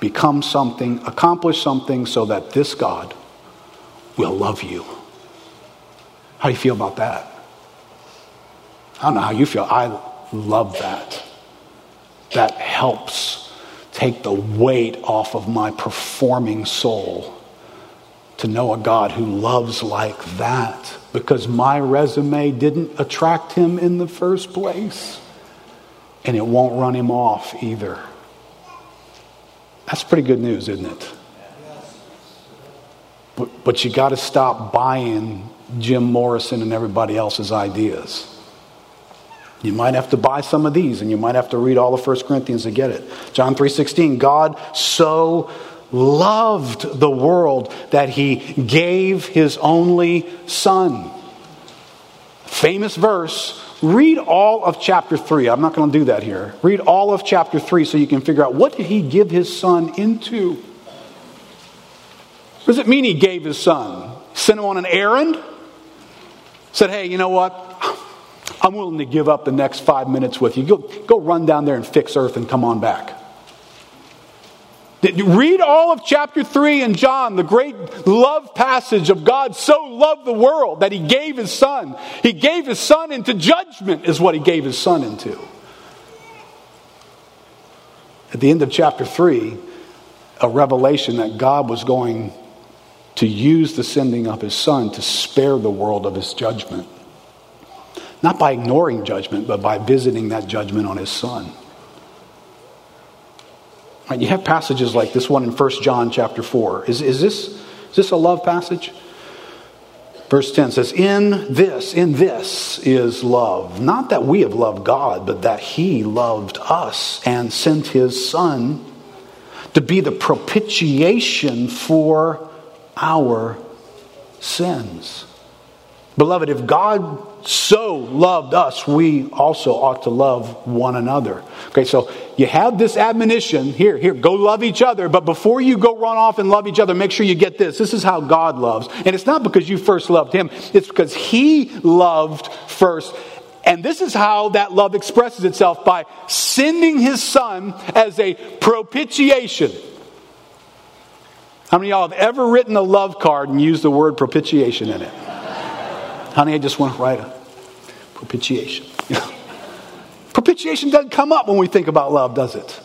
become something, accomplish something so that this God will love you. How do you feel about that? I don't know how you feel. I love that. That helps take the weight off of my performing soul to know a God who loves like that because my resume didn't attract him in the first place. And it won't run him off either. That's pretty good news, isn't it? But, but you got to stop buying Jim Morrison and everybody else's ideas. You might have to buy some of these and you might have to read all of 1 Corinthians to get it. John 3:16 God so loved the world that he gave his only son. Famous verse. Read all of chapter 3. I'm not going to do that here. Read all of chapter 3 so you can figure out what did he give his son into? What does it mean he gave his son? Sent him on an errand? Said, "Hey, you know what? I'm willing to give up the next five minutes with you. Go, go run down there and fix earth and come on back. Read all of chapter 3 in John, the great love passage of God so loved the world that he gave his son. He gave his son into judgment, is what he gave his son into. At the end of chapter 3, a revelation that God was going to use the sending of his son to spare the world of his judgment. Not by ignoring judgment, but by visiting that judgment on his son. Right, you have passages like this one in 1 John chapter 4. Is, is, this, is this a love passage? Verse 10 says, In this, in this is love. Not that we have loved God, but that He loved us and sent His Son to be the propitiation for our sins. Beloved, if God so loved us, we also ought to love one another. Okay, so you have this admonition here, here, go love each other, but before you go run off and love each other, make sure you get this. This is how God loves. And it's not because you first loved Him, it's because He loved first. And this is how that love expresses itself by sending His Son as a propitiation. How many of y'all have ever written a love card and used the word propitiation in it? Honey, I just want to write a propitiation. propitiation doesn't come up when we think about love, does it?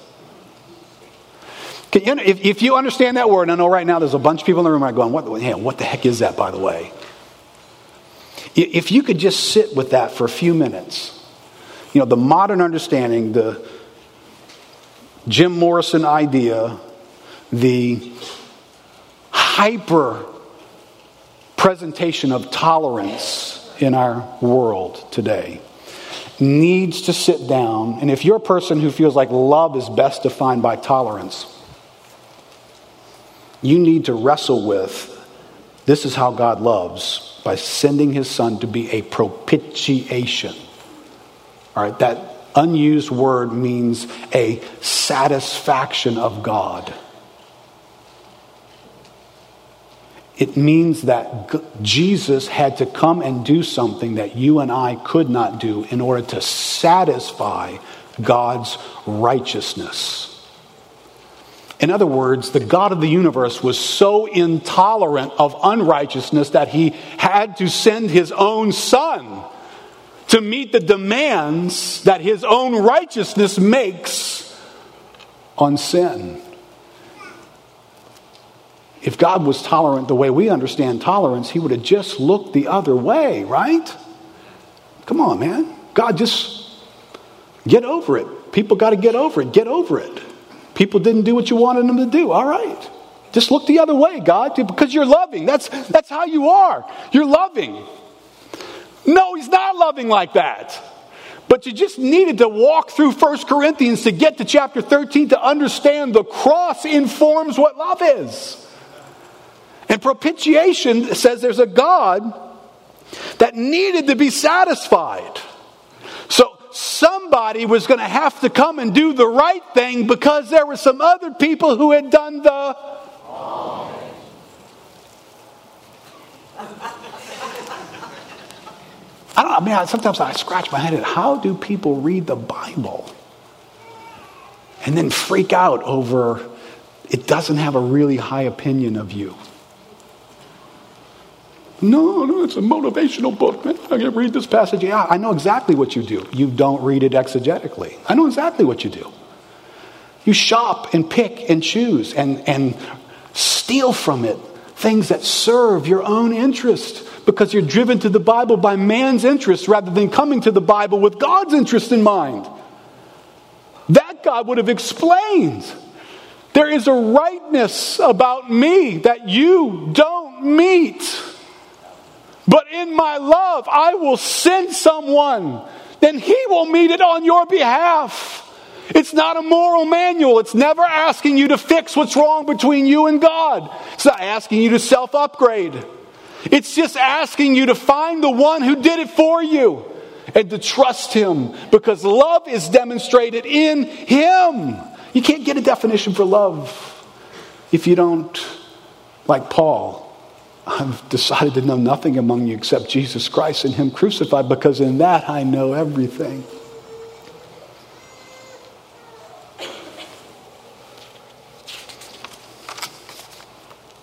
You, if, if, you understand that word, I know right now there's a bunch of people in the room are going, what, yeah, what the heck is that, by the way? If you could just sit with that for a few minutes, you know, the modern understanding, the Jim Morrison idea, the hyper presentation of tolerance in our world today needs to sit down. And if you're a person who feels like love is best defined by tolerance, you need to wrestle with this is how God loves by sending his son to be a propitiation. All right, that unused word means a satisfaction of God. It means that Jesus had to come and do something that you and I could not do in order to satisfy God's righteousness. In other words, the God of the universe was so intolerant of unrighteousness that he had to send his own son to meet the demands that his own righteousness makes on sin if God was tolerant the way we understand tolerance, he would have just looked the other way, right? Come on, man. God, just get over it. People got to get over it. Get over it. People didn't do what you wanted them to do. All right. Just look the other way, God, because you're loving. That's, that's how you are. You're loving. No, he's not loving like that. But you just needed to walk through 1 Corinthians to get to chapter 13 to understand the cross informs what love is. And propitiation says there's a God that needed to be satisfied. So somebody was going to have to come and do the right thing because there were some other people who had done the I don't know. I mean, sometimes I scratch my head at how do people read the Bible and then freak out over it doesn't have a really high opinion of you. No, no, it's a motivational book. Man, I can read this passage. Yeah, I know exactly what you do. You don't read it exegetically. I know exactly what you do. You shop and pick and choose and, and steal from it things that serve your own interest because you're driven to the Bible by man's interest rather than coming to the Bible with God's interest in mind. That God would have explained. There is a rightness about me that you don't meet. But in my love, I will send someone. Then he will meet it on your behalf. It's not a moral manual. It's never asking you to fix what's wrong between you and God. It's not asking you to self upgrade. It's just asking you to find the one who did it for you and to trust him because love is demonstrated in him. You can't get a definition for love if you don't, like Paul, I've decided to know nothing among you except Jesus Christ and Him crucified because in that I know everything.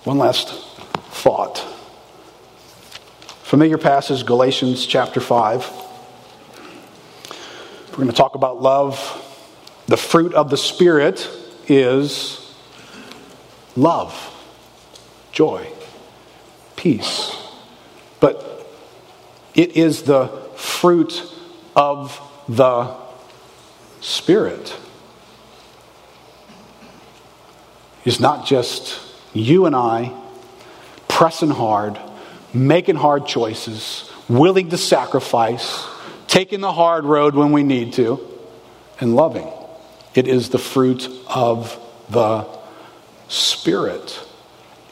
One last thought. Familiar passage, Galatians chapter 5. We're going to talk about love. The fruit of the Spirit is love, joy, peace. But it is the fruit of the Spirit. It's not just you and I pressing hard, making hard choices, willing to sacrifice, taking the hard road when we need to, and loving. It is the fruit of the Spirit.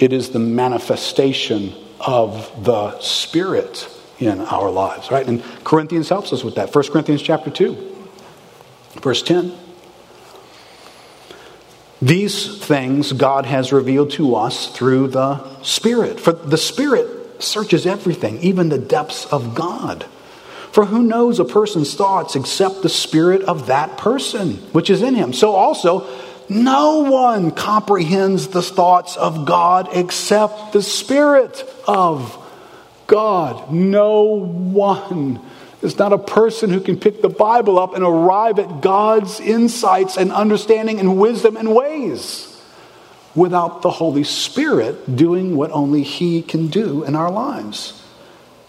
It is the manifestation of the Spirit in our lives, right? And Corinthians helps us with that. 1 Corinthians chapter 2, verse 10. These things God has revealed to us through the Spirit. For the Spirit searches everything, even the depths of God. For who knows a person's thoughts except the spirit of that person, which is in him? So also, no one comprehends the thoughts of God except the Spirit of God. No one. There's not a person who can pick the Bible up and arrive at God's insights and understanding and wisdom and ways without the Holy Spirit doing what only He can do in our lives.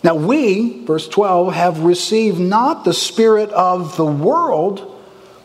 Now, we, verse 12, have received not the Spirit of the world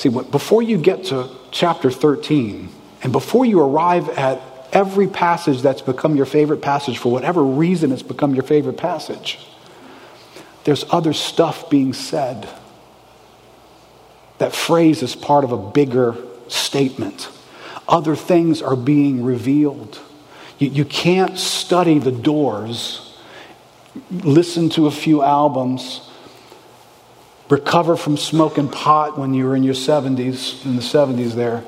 See, before you get to chapter 13, and before you arrive at every passage that's become your favorite passage, for whatever reason it's become your favorite passage, there's other stuff being said. That phrase is part of a bigger statement. Other things are being revealed. You, you can't study the doors, listen to a few albums, recover from smoking pot when you were in your 70s, in the 70s there,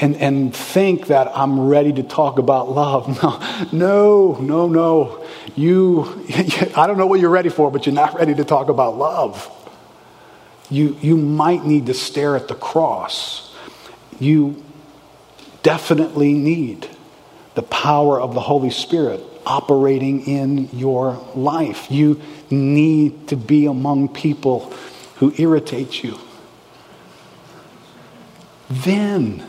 and, and think that I'm ready to talk about love. No, no, no, no. You, I don't know what you're ready for, but you're not ready to talk about love. You, you might need to stare at the cross. You definitely need the power of the Holy Spirit operating in your life. You need to be among people who irritates you, then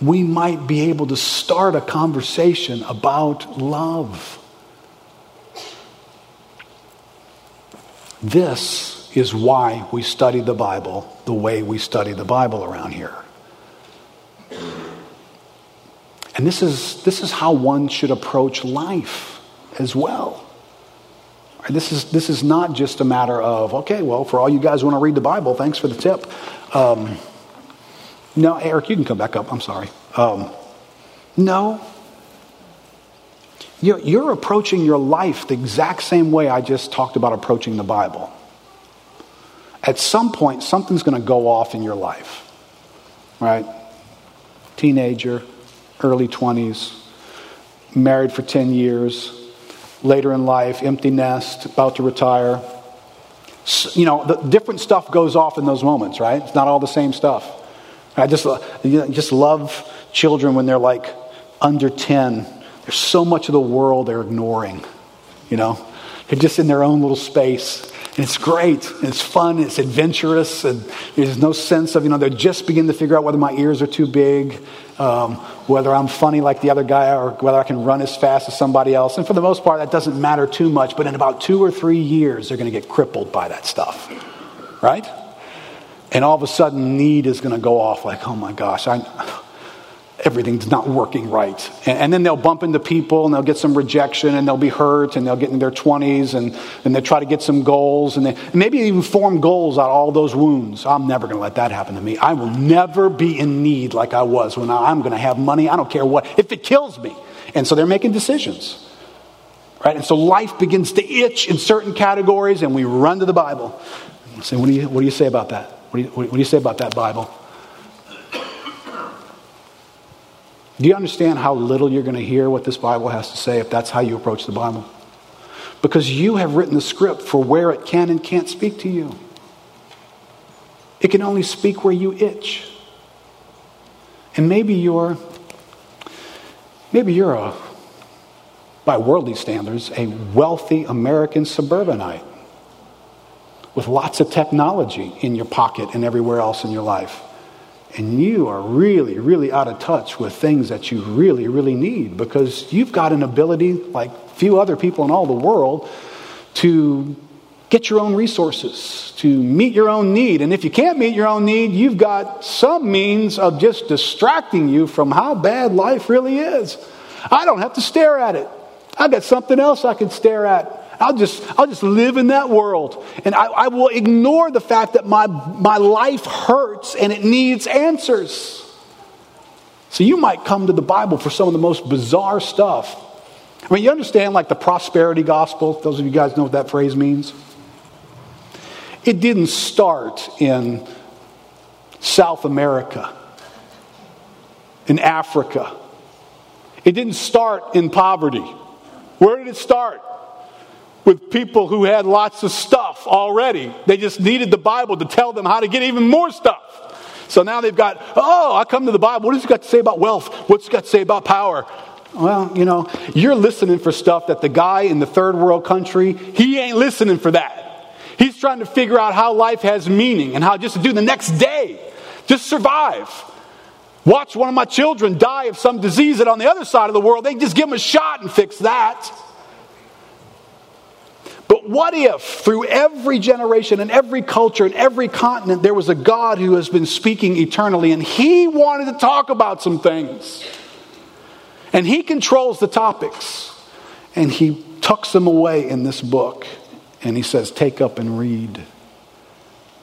we might be able to start a conversation about love. This is why we study the Bible the way we study the Bible around here. And this is, this is how one should approach life as well. This is, this is not just a matter of, okay, well, for all you guys who want to read the Bible, thanks for the tip. Um, no, Eric, you can come back up. I'm sorry. Um, no. You're, you're approaching your life the exact same way I just talked about approaching the Bible. At some point, something's going to go off in your life, right? Teenager, early 20s, married for 10 years, later in life, empty nest, about to retire. You know, the different stuff goes off in those moments, right? It's not all the same stuff. I just, you know, just love children when they're like under 10. There's so much of the world they're ignoring, you know? They're just in their own little space. And it's great. And it's fun. It's adventurous. And there's no sense of, you know, they're just beginning to figure out whether my ears are too big, um, whether I'm funny like the other guy, or whether I can run as fast as somebody else. And for the most part, that doesn't matter too much. But in about two or three years, they're going to get crippled by that stuff. Right? And all of a sudden, need is going to go off like, oh my gosh, I everything's not working right. And, and, then they'll bump into people and they'll get some rejection and they'll be hurt and they'll get in their 20s and, and they'll try to get some goals and, they, and maybe even form goals out of all those wounds. I'm never going to let that happen to me. I will never be in need like I was when I, I'm going to have money. I don't care what, if it kills me. And so they're making decisions. Right? And so life begins to itch in certain categories and we run to the Bible. Say, what do you, what do you say about that? What do you, what do you say about that Bible? Do you understand how little you're going to hear what this Bible has to say if that's how you approach the Bible? Because you have written the script for where it can and can't speak to you. It can only speak where you itch. And maybe you're maybe you're a by worldly standards a wealthy American suburbanite with lots of technology in your pocket and everywhere else in your life. And you are really, really out of touch with things that you really, really need because you've got an ability, like few other people in all the world, to get your own resources, to meet your own need. And if you can't meet your own need, you've got some means of just distracting you from how bad life really is. I don't have to stare at it. I've got something else I can stare at. I'll just, I'll just live in that world. And I, I will ignore the fact that my, my life hurts and it needs answers. So you might come to the Bible for some of the most bizarre stuff. I mean, you understand like the prosperity gospel? Those of you guys know what that phrase means? It didn't start in South America, in Africa. It didn't start in poverty. Where did it start? With people who had lots of stuff already. They just needed the Bible to tell them how to get even more stuff. So now they've got, oh, I come to the Bible. What does it got to say about wealth? What's it got to say about power? Well, you know, you're listening for stuff that the guy in the third world country, he ain't listening for that. He's trying to figure out how life has meaning and how just to do the next day, just survive. Watch one of my children die of some disease that on the other side of the world, they just give him a shot and fix that. What if, through every generation and every culture and every continent, there was a God who has been speaking eternally and he wanted to talk about some things? And he controls the topics and he tucks them away in this book and he says, Take up and read.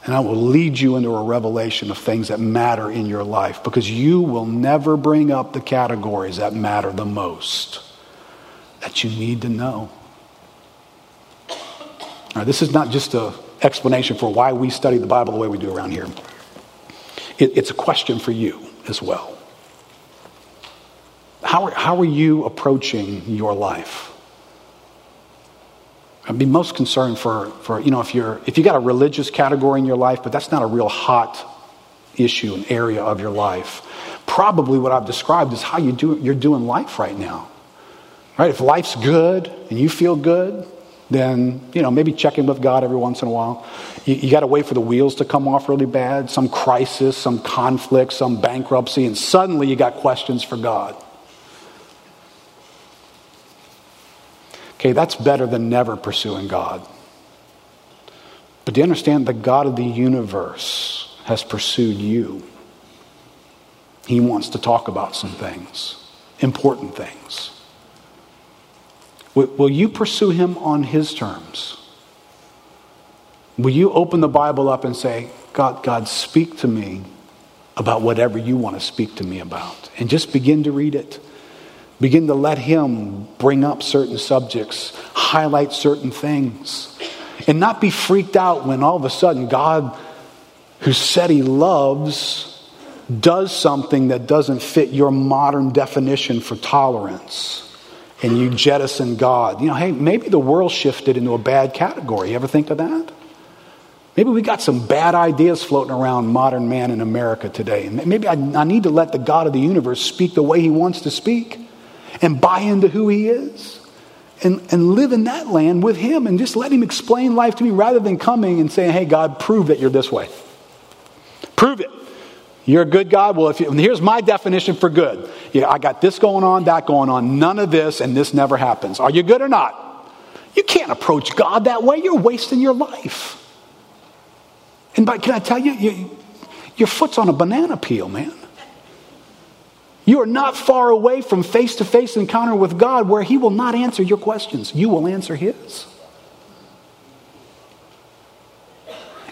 And I will lead you into a revelation of things that matter in your life because you will never bring up the categories that matter the most that you need to know. Right, this is not just an explanation for why we study the Bible the way we do around here. It, it's a question for you as well. How are, how are you approaching your life? I'd be most concerned for, for you know, if you're if you got a religious category in your life, but that's not a real hot issue, an area of your life. Probably what I've described is how you do you're doing life right now. Right? If life's good and you feel good, then you know maybe check in with God every once in a while. You, you got to wait for the wheels to come off really bad, some crisis, some conflict, some bankruptcy, and suddenly you got questions for God. Okay, that's better than never pursuing God. But do you understand the God of the universe has pursued you? He wants to talk about some things, important things. Will you pursue him on his terms? Will you open the Bible up and say, God, God, speak to me about whatever you want to speak to me about? And just begin to read it. Begin to let him bring up certain subjects, highlight certain things, and not be freaked out when all of a sudden God, who said he loves, does something that doesn't fit your modern definition for tolerance and you jettison God. You know, hey, maybe the world shifted into a bad category. You ever think of that? Maybe we got some bad ideas floating around modern man in America today. Maybe I, I need to let the God of the universe speak the way he wants to speak and buy into who he is and, and live in that land with him and just let him explain life to me rather than coming and saying, hey, God, prove that you're this way. Prove it. You're a good God? Well, if you, here's my definition for good. Yeah, I got this going on, that going on, none of this, and this never happens. Are you good or not? You can't approach God that way. You're wasting your life. And by, can I tell you, you, your foot's on a banana peel, man. You are not far away from face to face encounter with God where He will not answer your questions. You will answer His.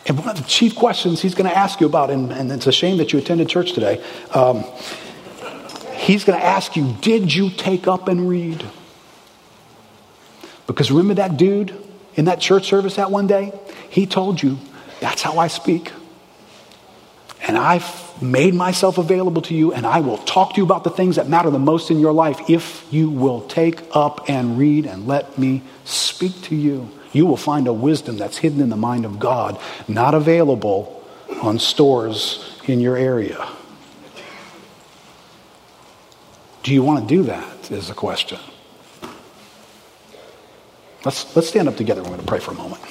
And one of the chief questions he's going to ask you about, and, and it's a shame that you attended church today, um, he's going to ask you, Did you take up and read? Because remember that dude in that church service that one day? He told you, That's how I speak. And I've made myself available to you, and I will talk to you about the things that matter the most in your life if you will take up and read and let me speak to you you will find a wisdom that's hidden in the mind of God, not available on stores in your area. Do you want to do that? Is the question. Let's, let's stand up together. We're going to pray for a moment.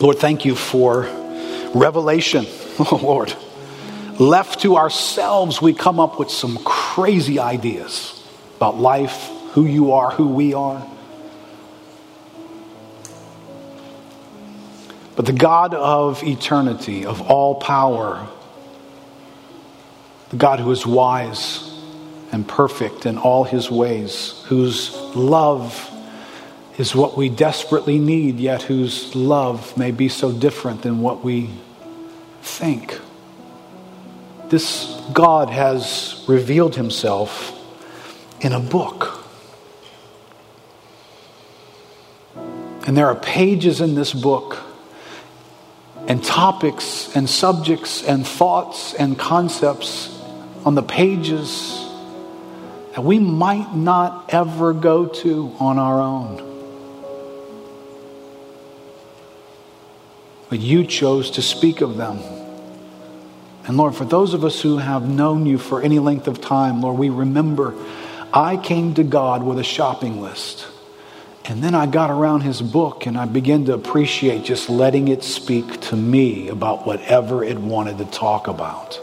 Lord, thank you for revelation. Oh, Lord. Left to ourselves, we come up with some crazy ideas about life, who you are, who we are. But the God of eternity, of all power, the God who is wise and perfect in all his ways, whose love is what we desperately need, yet whose love may be so different than what we think. This God has revealed himself in a book. And there are pages in this book, and topics, and subjects, and thoughts, and concepts on the pages that we might not ever go to on our own. But you chose to speak of them. And Lord, for those of us who have known you for any length of time, Lord, we remember I came to God with a shopping list. And then I got around his book and I began to appreciate just letting it speak to me about whatever it wanted to talk about.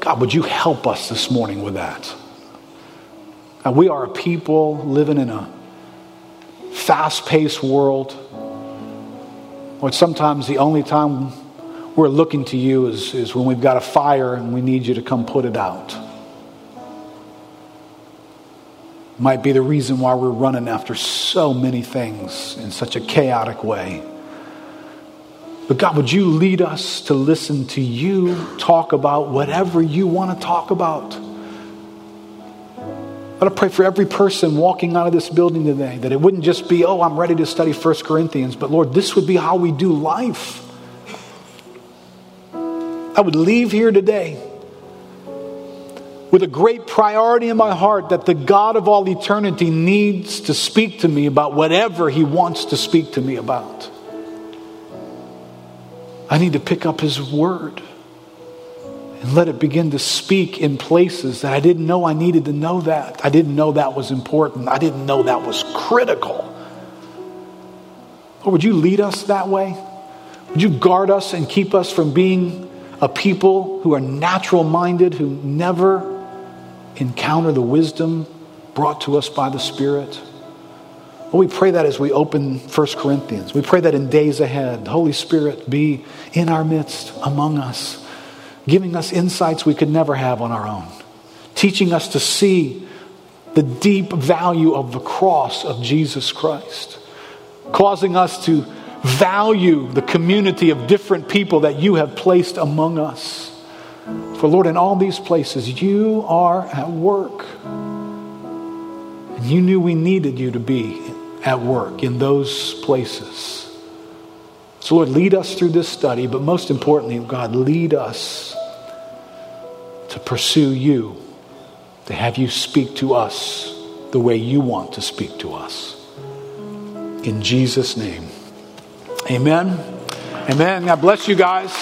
God, would you help us this morning with that? God, we are a people living in a fast paced world. Lord, sometimes the only time we're looking to you is, is when we've got a fire and we need you to come put it out. Might be the reason why we're running after so many things in such a chaotic way. But God, would you lead us to listen to you talk about whatever you want to talk about? I pray for every person walking out of this building today that it wouldn't just be, oh, I'm ready to study 1 Corinthians, but Lord, this would be how we do life. I would leave here today with a great priority in my heart that the God of all eternity needs to speak to me about whatever He wants to speak to me about. I need to pick up His Word and let it begin to speak in places that I didn't know I needed to know that. I didn't know that was important. I didn't know that was critical. Or would you lead us that way? Would you guard us and keep us from being a people who are natural minded, who never encounter the wisdom brought to us by the Spirit? Well, we pray that as we open 1 Corinthians. We pray that in days ahead, the Holy Spirit be in our midst, among us, giving us insights we could never have on our own, teaching us to see the deep value of the cross of Jesus Christ, causing us to value the community of different people that you have placed among us. For Lord, in all these places, you are at work. And you knew we needed you to be at work in those places. So, Lord, lead us through this study, but most importantly, God, lead us to pursue you, to have you speak to us the way you want to speak to us. In Jesus' name, amen. Amen. God bless you guys.